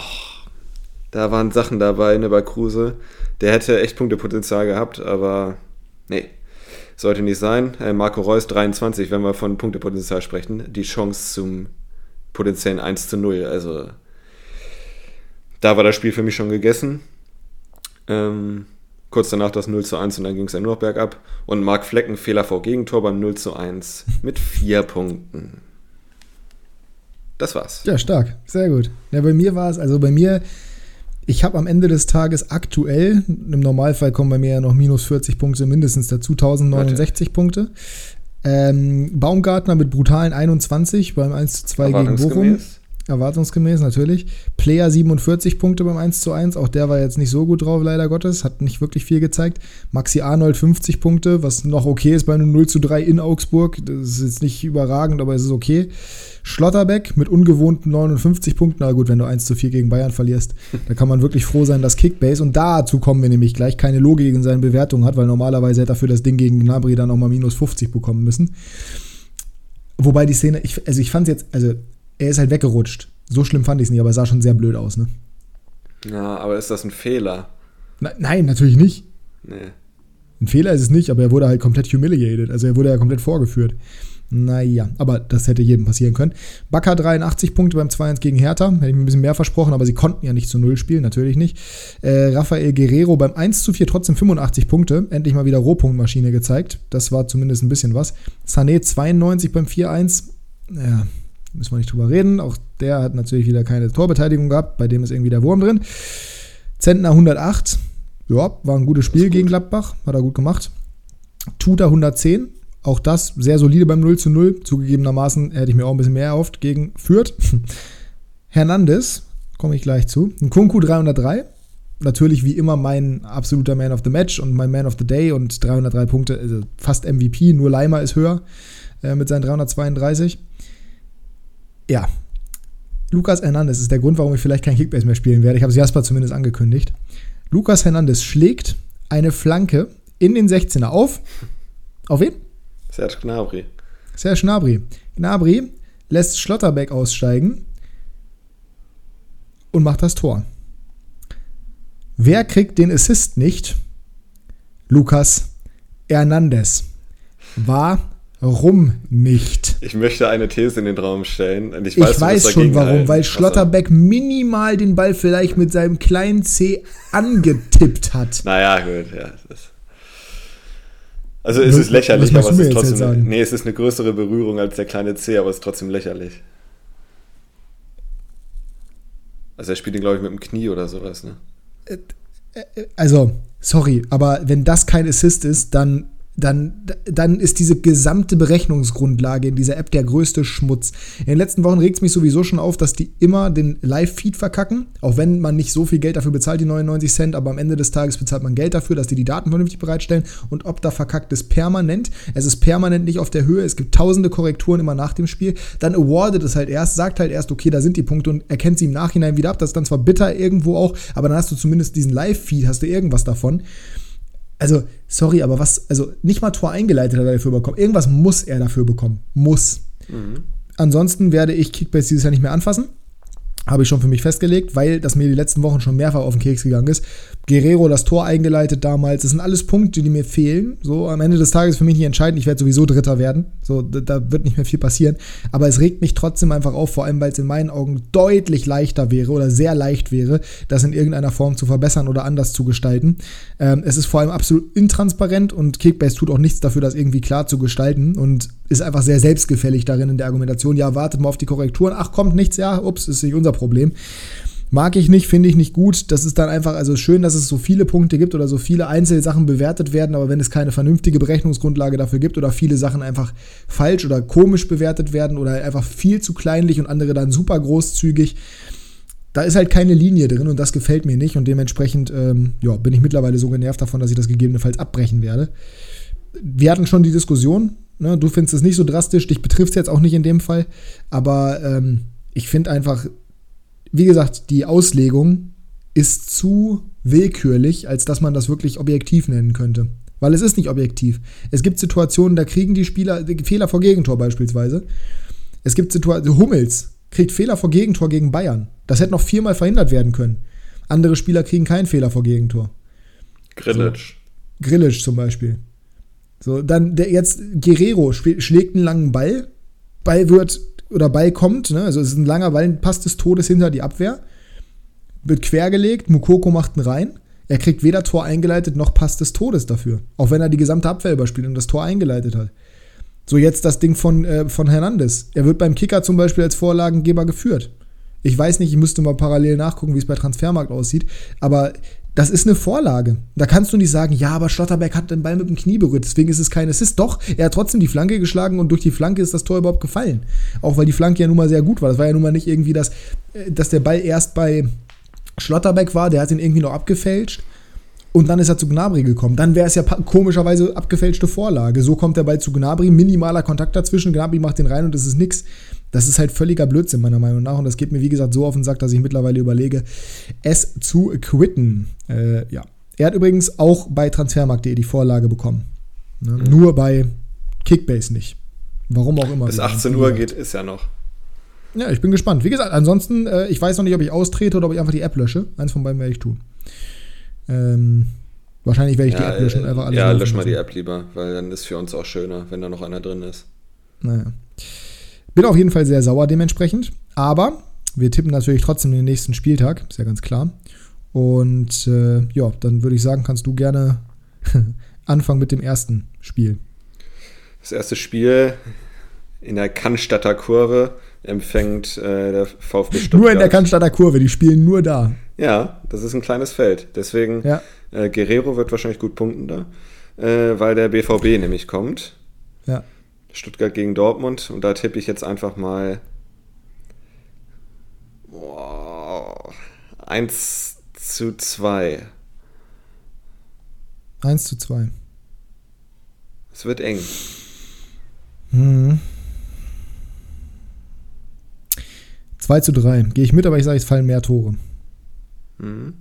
da waren Sachen dabei ne, bei Kruse. Der hätte echt Punktepotenzial gehabt, aber nee, sollte nicht sein. Äh, Marco Reus 23, wenn wir von Punktepotenzial sprechen, die Chance zum potenziellen 1 zu 0. Also da war das Spiel für mich schon gegessen. Ähm, kurz danach das 0 zu 1 und dann ging es ja nur noch bergab. Und Marc Flecken, Fehler vor Gegentor beim 0 zu 1 mit vier Punkten. Das war's. Ja, stark. Sehr gut. Ja, bei mir war es, also bei mir ich habe am Ende des Tages aktuell, im Normalfall kommen bei mir ja noch minus 40 Punkte mindestens dazu, 1069 Warte. Punkte. Ähm, Baumgartner mit brutalen 21 beim 1 zu 2 gegen Bochum. Erwartungsgemäß, natürlich. Player 47 Punkte beim 1 zu 1. Auch der war jetzt nicht so gut drauf, leider Gottes. Hat nicht wirklich viel gezeigt. Maxi Arnold 50 Punkte, was noch okay ist bei einem 0 zu 3 in Augsburg. Das ist jetzt nicht überragend, aber es ist okay. Schlotterbeck mit ungewohnten 59 Punkten. Na gut, wenn du 1 zu 4 gegen Bayern verlierst, <laughs> da kann man wirklich froh sein, dass Kickbase, und dazu kommen wir nämlich gleich, keine Logik in seinen Bewertungen hat, weil normalerweise hätte er für das Ding gegen Gnabry dann nochmal minus 50 bekommen müssen. Wobei die Szene, ich, also ich fand es jetzt, also er ist halt weggerutscht. So schlimm fand ich es nicht, aber es sah schon sehr blöd aus, ne? Ja, aber ist das ein Fehler? Na, nein, natürlich nicht. Nee. Ein Fehler ist es nicht, aber er wurde halt komplett humiliated. Also er wurde ja komplett vorgeführt. Naja, aber das hätte jedem passieren können. Bakker 83 Punkte beim 2-1 gegen Hertha. Hätte ich mir ein bisschen mehr versprochen, aber sie konnten ja nicht zu Null spielen, natürlich nicht. Äh, Rafael Guerrero beim 1 4 trotzdem 85 Punkte. Endlich mal wieder Rohpunktmaschine gezeigt. Das war zumindest ein bisschen was. Sané 92 beim 4-1. Ja, müssen wir nicht drüber reden. Auch der hat natürlich wieder keine Torbeteiligung gehabt. Bei dem ist irgendwie der Wurm drin. Zentner 108. Ja, war ein gutes Spiel gegen Gladbach. Hat er gut gemacht. Tuta 110 auch das sehr solide beim 0 zu 0. Zugegebenermaßen hätte ich mir auch ein bisschen mehr erhofft gegen Fürth. <laughs> Hernandez, komme ich gleich zu. Ein Kunku 303. Natürlich wie immer mein absoluter Man of the Match und mein Man of the Day und 303 Punkte, also fast MVP. Nur Leimer ist höher äh, mit seinen 332. Ja, Lukas Hernandez ist der Grund, warum ich vielleicht kein Kickbase mehr spielen werde. Ich habe es Jasper zumindest angekündigt. Lukas Hernandez schlägt eine Flanke in den 16er auf. Auf wen? Serge Gnabry. Serge Gnabry. Gnabry lässt Schlotterbeck aussteigen und macht das Tor. Wer kriegt den Assist nicht? Lukas Hernandez. Warum nicht? Ich möchte eine These in den Raum stellen. Und ich weiß, ich weiß schon warum, halten. weil Schlotterbeck minimal den Ball vielleicht mit seinem kleinen C angetippt hat. Naja, gut, ja. Also es ist lächerlich, aber es ist trotzdem. Nee, es ist eine größere Berührung als der kleine C, aber es ist trotzdem lächerlich. Also er spielt ihn, glaube ich, mit dem Knie oder sowas, ne? Äh, äh, also, sorry, aber wenn das kein Assist ist, dann dann, dann ist diese gesamte Berechnungsgrundlage in dieser App der größte Schmutz. In den letzten Wochen regt es mich sowieso schon auf, dass die immer den Live-Feed verkacken, auch wenn man nicht so viel Geld dafür bezahlt, die 99 Cent, aber am Ende des Tages bezahlt man Geld dafür, dass die die Daten vernünftig bereitstellen und ob da verkackt ist permanent. Es ist permanent nicht auf der Höhe, es gibt tausende Korrekturen immer nach dem Spiel. Dann awardet es halt erst, sagt halt erst, okay, da sind die Punkte und erkennt sie im Nachhinein wieder ab. Das ist dann zwar bitter irgendwo auch, aber dann hast du zumindest diesen Live-Feed, hast du irgendwas davon also, sorry, aber was, also nicht mal Tor eingeleitet hat er dafür bekommen. Irgendwas muss er dafür bekommen. Muss. Mhm. Ansonsten werde ich Kickbase dieses Jahr nicht mehr anfassen. Habe ich schon für mich festgelegt, weil das mir die letzten Wochen schon mehrfach auf den Keks gegangen ist. Guerrero das Tor eingeleitet damals. Das sind alles Punkte, die mir fehlen. So, am Ende des Tages für mich nicht entscheidend. Ich werde sowieso Dritter werden. So, da, wird nicht mehr viel passieren. Aber es regt mich trotzdem einfach auf, vor allem, weil es in meinen Augen deutlich leichter wäre oder sehr leicht wäre, das in irgendeiner Form zu verbessern oder anders zu gestalten. Ähm, es ist vor allem absolut intransparent und Kickbase tut auch nichts dafür, das irgendwie klar zu gestalten und ist einfach sehr selbstgefällig darin in der Argumentation. Ja, wartet mal auf die Korrekturen. Ach, kommt nichts. Ja, ups, ist nicht unser Problem. Mag ich nicht, finde ich nicht gut. Das ist dann einfach, also schön, dass es so viele Punkte gibt oder so viele Einzelsachen bewertet werden, aber wenn es keine vernünftige Berechnungsgrundlage dafür gibt oder viele Sachen einfach falsch oder komisch bewertet werden oder einfach viel zu kleinlich und andere dann super großzügig, da ist halt keine Linie drin und das gefällt mir nicht und dementsprechend ähm, ja, bin ich mittlerweile so genervt davon, dass ich das gegebenenfalls abbrechen werde. Wir hatten schon die Diskussion, ne? du findest es nicht so drastisch, dich betrifft es jetzt auch nicht in dem Fall, aber ähm, ich finde einfach, wie gesagt, die Auslegung ist zu willkürlich, als dass man das wirklich objektiv nennen könnte. Weil es ist nicht objektiv. Es gibt Situationen, da kriegen die Spieler Fehler vor Gegentor beispielsweise. Es gibt Situationen, Hummels kriegt Fehler vor Gegentor gegen Bayern. Das hätte noch viermal verhindert werden können. Andere Spieler kriegen keinen Fehler vor Gegentor. Grillitsch. So, Grillitsch zum Beispiel. So, dann der jetzt Guerrero schlägt einen langen Ball. Ball wird oder Ball kommt, ne? also es ist ein langer Ball, Pass des Todes hinter die Abwehr, wird quergelegt, Mukoko macht ihn rein. Er kriegt weder Tor eingeleitet noch Pass des Todes dafür. Auch wenn er die gesamte Abwehr überspielt und das Tor eingeleitet hat. So jetzt das Ding von, äh, von Hernandez. Er wird beim Kicker zum Beispiel als Vorlagengeber geführt. Ich weiß nicht, ich müsste mal parallel nachgucken, wie es bei Transfermarkt aussieht. Aber das ist eine Vorlage. Da kannst du nicht sagen, ja, aber Schlotterberg hat den Ball mit dem Knie berührt, deswegen ist es kein Assist. Doch, er hat trotzdem die Flanke geschlagen und durch die Flanke ist das Tor überhaupt gefallen. Auch weil die Flanke ja nun mal sehr gut war. Das war ja nun mal nicht irgendwie, das, äh, dass der Ball erst bei Schlotterbeck war, der hat ihn irgendwie noch abgefälscht und dann ist er zu Gnabry gekommen. Dann wäre es ja komischerweise abgefälschte Vorlage. So kommt der Ball zu Gnabry, minimaler Kontakt dazwischen, Gnabry macht den rein und es ist nix. Das ist halt völliger Blödsinn, meiner Meinung nach. Und das geht mir, wie gesagt, so auf den Sack, dass ich mittlerweile überlege, es zu quitten. Äh, ja. Er hat übrigens auch bei transfermarkt.de die Vorlage bekommen. Ne? Mhm. Nur bei Kickbase nicht. Warum auch immer. Bis 18 Uhr geht, ist ja noch. Ja, ich bin gespannt. Wie gesagt, ansonsten, äh, ich weiß noch nicht, ob ich austrete oder ob ich einfach die App lösche. Eins von beiden werde ich tun. Ähm, wahrscheinlich werde ich ja, die App löschen. Einfach alles ja, lösch mal die App lieber, weil dann ist für uns auch schöner, wenn da noch einer drin ist. Naja. Bin auf jeden Fall sehr sauer dementsprechend. Aber wir tippen natürlich trotzdem den nächsten Spieltag, ist ja ganz klar. Und äh, ja, dann würde ich sagen, kannst du gerne <laughs> anfangen mit dem ersten Spiel. Das erste Spiel in der Cannstatter Kurve empfängt äh, der VfB Stuttgart. Nur in der Cannstatter Kurve, die spielen nur da. Ja, das ist ein kleines Feld. Deswegen, ja. äh, Guerrero wird wahrscheinlich gut punkten da, äh, weil der BVB nämlich kommt. Stuttgart gegen Dortmund und da tippe ich jetzt einfach mal boah, 1 zu 2. 1 zu 2. Es wird eng. Hm. 2 zu 3. Gehe ich mit, aber ich sage, es fallen mehr Tore. Mhm.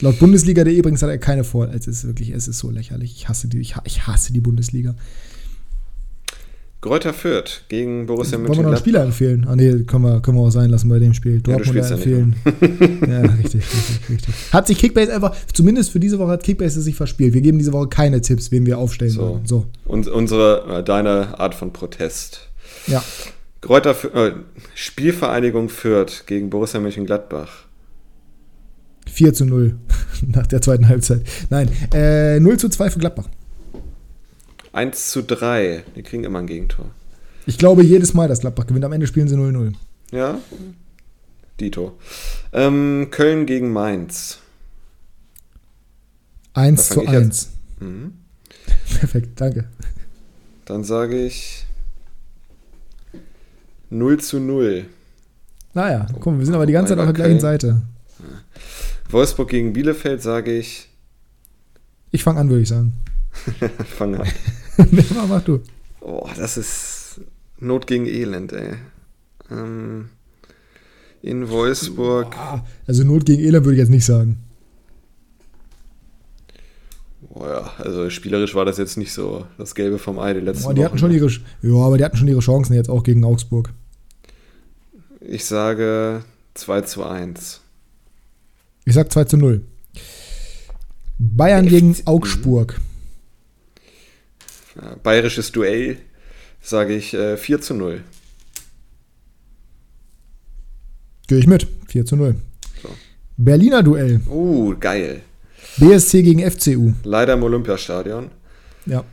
Laut Bundesliga, der übrigens hat er keine Vor. Es ist wirklich, es ist so lächerlich. Ich hasse die, ich, hasse die Bundesliga. Greuther Fürth gegen Borussia Mönchengladbach. Wollen wir noch einen Spieler empfehlen? Ah nee, können wir, können wir auch sein lassen bei dem Spiel. Dortmund ja, empfehlen. Ja, <laughs> ja, richtig, richtig, richtig. Hat sich Kickbase einfach, zumindest für diese Woche hat Kickbase sich verspielt. Wir geben diese Woche keine Tipps, wen wir aufstellen so. wollen. So. Und unsere, äh, deine Art von Protest. Ja. Greuther äh, Spielvereinigung Fürth gegen Borussia Mönchengladbach. 4 zu 0 <laughs> nach der zweiten Halbzeit. Nein, äh, 0 zu 2 für Gladbach. 1 zu 3. Die kriegen immer ein Gegentor. Ich glaube jedes Mal, dass Gladbach gewinnt. Am Ende spielen sie 0-0. Ja. Dito. Ähm, Köln gegen Mainz. 1 zu 1. Mhm. <laughs> Perfekt, danke. Dann sage ich 0 zu 0. Naja, guck mal, wir sind aber die ganze Zeit auf der gleichen Seite. Wolfsburg gegen Bielefeld sage ich. Ich fange an, würde ich sagen. <laughs> fang an. <laughs> nee, mach du. Oh, das ist Not gegen Elend, ey. Ähm, in Wolfsburg. Also Not gegen Elend würde ich jetzt nicht sagen. Boah, ja, also spielerisch war das jetzt nicht so das Gelbe vom Ei die letzten Boah, die hatten schon ihre, Ja, aber die hatten schon ihre Chancen jetzt auch gegen Augsburg. Ich sage 2 zu 1. Ich sag 2 zu 0. Bayern FC gegen Augsburg. Ja, bayerisches Duell sage ich äh, 4 zu 0. Gehe ich mit. 4 zu 0. So. Berliner Duell. Uh, geil. BSC gegen FCU. Leider im Olympiastadion. Ja.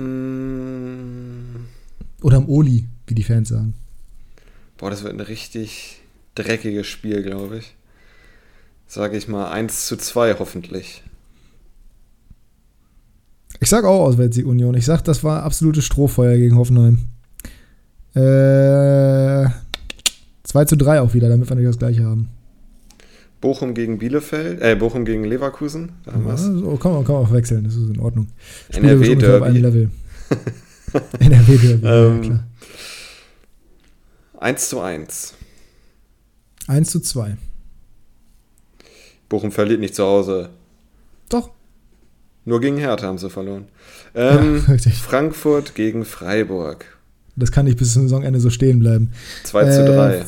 Mm. Oder im Oli, wie die Fans sagen. Boah, das wird ein richtig dreckiges Spiel, glaube ich. Sage ich mal 1 zu 2 hoffentlich. Ich sage auch Auswärtssieg Union. Ich sage, das war absolutes Strohfeuer gegen Hoffenheim. Äh, 2 zu 3 auch wieder, damit wir nicht das gleiche haben. Bochum gegen Bielefeld, äh, Bochum gegen Leverkusen. Da ja, so, kann, man, kann man auch wechseln, das ist in Ordnung. NRW Derby. auf einem Level. <laughs> NRW Derby, ähm, ja, klar. 1 zu 1. 1 zu 2. Bochum verliert nicht zu Hause. Doch. Nur gegen Hertha haben sie verloren. Ähm, <laughs> ja, Frankfurt gegen Freiburg. Das kann nicht bis zum Saisonende so stehen bleiben. 2 zu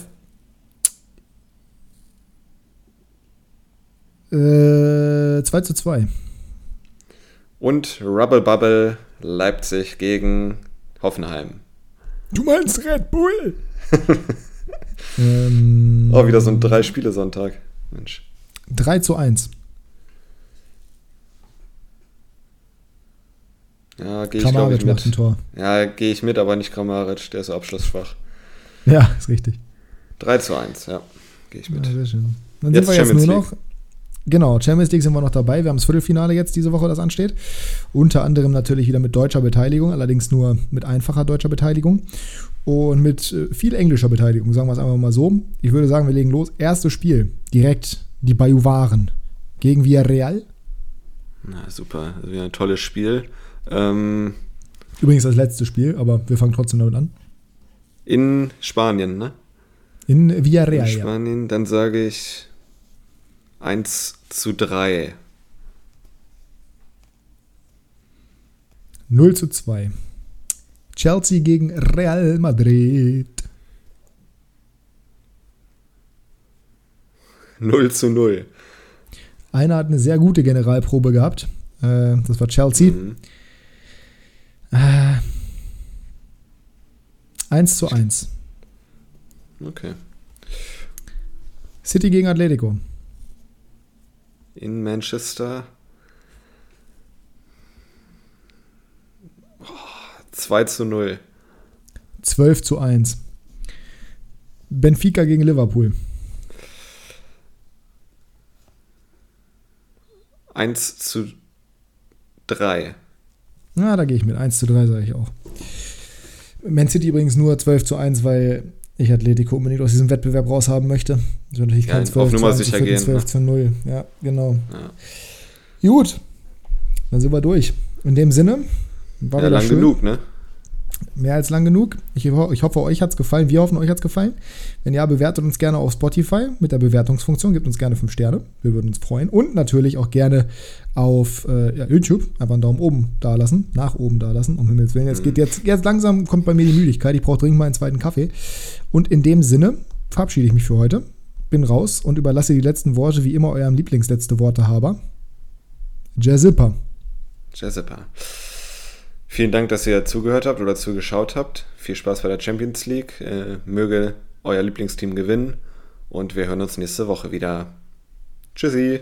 3. Äh, 2 zu 2. Und Rubble Bubble Leipzig gegen Hoffenheim. Du meinst Red Bull? <laughs> ähm, oh, wieder so ein Drei-Spiele-Sonntag. Mensch. 3 zu 1. Ja, gehe ich, ich, mit. Tor. Ja, gehe ich mit, aber nicht Kramaric, der ist abschlussschwach. Ja, <laughs> ist richtig. 3 zu 1, ja. Gehe ich mit. Ja, sehr schön. Dann jetzt sind wir jetzt nur noch Genau, Champions League sind wir noch dabei. Wir haben das Viertelfinale jetzt diese Woche, das ansteht. Unter anderem natürlich wieder mit deutscher Beteiligung, allerdings nur mit einfacher deutscher Beteiligung und mit äh, viel englischer Beteiligung, sagen wir es einfach mal so. Ich würde sagen, wir legen los. Erstes Spiel, direkt die Bajuwaren gegen Villarreal. Na super, wäre ein tolles Spiel. Ähm, Übrigens das letzte Spiel, aber wir fangen trotzdem damit an. In Spanien, ne? In Villarreal. In Spanien, ja. dann sage ich 1 zu 3. 0 zu 2. Chelsea gegen Real Madrid. 0 zu 0. Einer hat eine sehr gute Generalprobe gehabt. Äh, das war Chelsea. Mhm. Äh, 1 zu 1. Okay. City gegen Atletico in Manchester. 2 zu 0. 12 zu 1. Benfica gegen Liverpool. 1 zu 3. Na, da gehe ich mit. 1 zu 3 sage ich auch. Man City übrigens nur 12 zu 1, weil ich Atletico unbedingt aus diesem Wettbewerb raushaben möchte. Also natürlich kein ja, 12 auf Nummer zu 1, sicher gehen. 12 ne? zu 0. Ja, genau. Ja. Gut, dann sind wir durch. In dem Sinne, war ja, lang schön. genug, ne? Mehr als lang genug. Ich, ich hoffe, euch hat es gefallen. Wir hoffen, euch hat es gefallen. Wenn ja, bewertet uns gerne auf Spotify mit der Bewertungsfunktion. Gebt uns gerne 5 Sterne. Wir würden uns freuen. Und natürlich auch gerne auf äh, ja, YouTube einfach einen Daumen oben da lassen, nach oben da lassen, um Himmels Willen. Jetzt geht jetzt, jetzt langsam kommt bei mir die Müdigkeit. Ich brauche dringend mal einen zweiten Kaffee. Und in dem Sinne verabschiede ich mich für heute. Bin raus und überlasse die letzten Worte wie immer eurem Lieblingsletzte Wortehaber. Jazippa. Jazippa. Vielen Dank, dass ihr zugehört habt oder zugeschaut habt. Viel Spaß bei der Champions League. Äh, möge euer Lieblingsteam gewinnen und wir hören uns nächste Woche wieder. Tschüssi.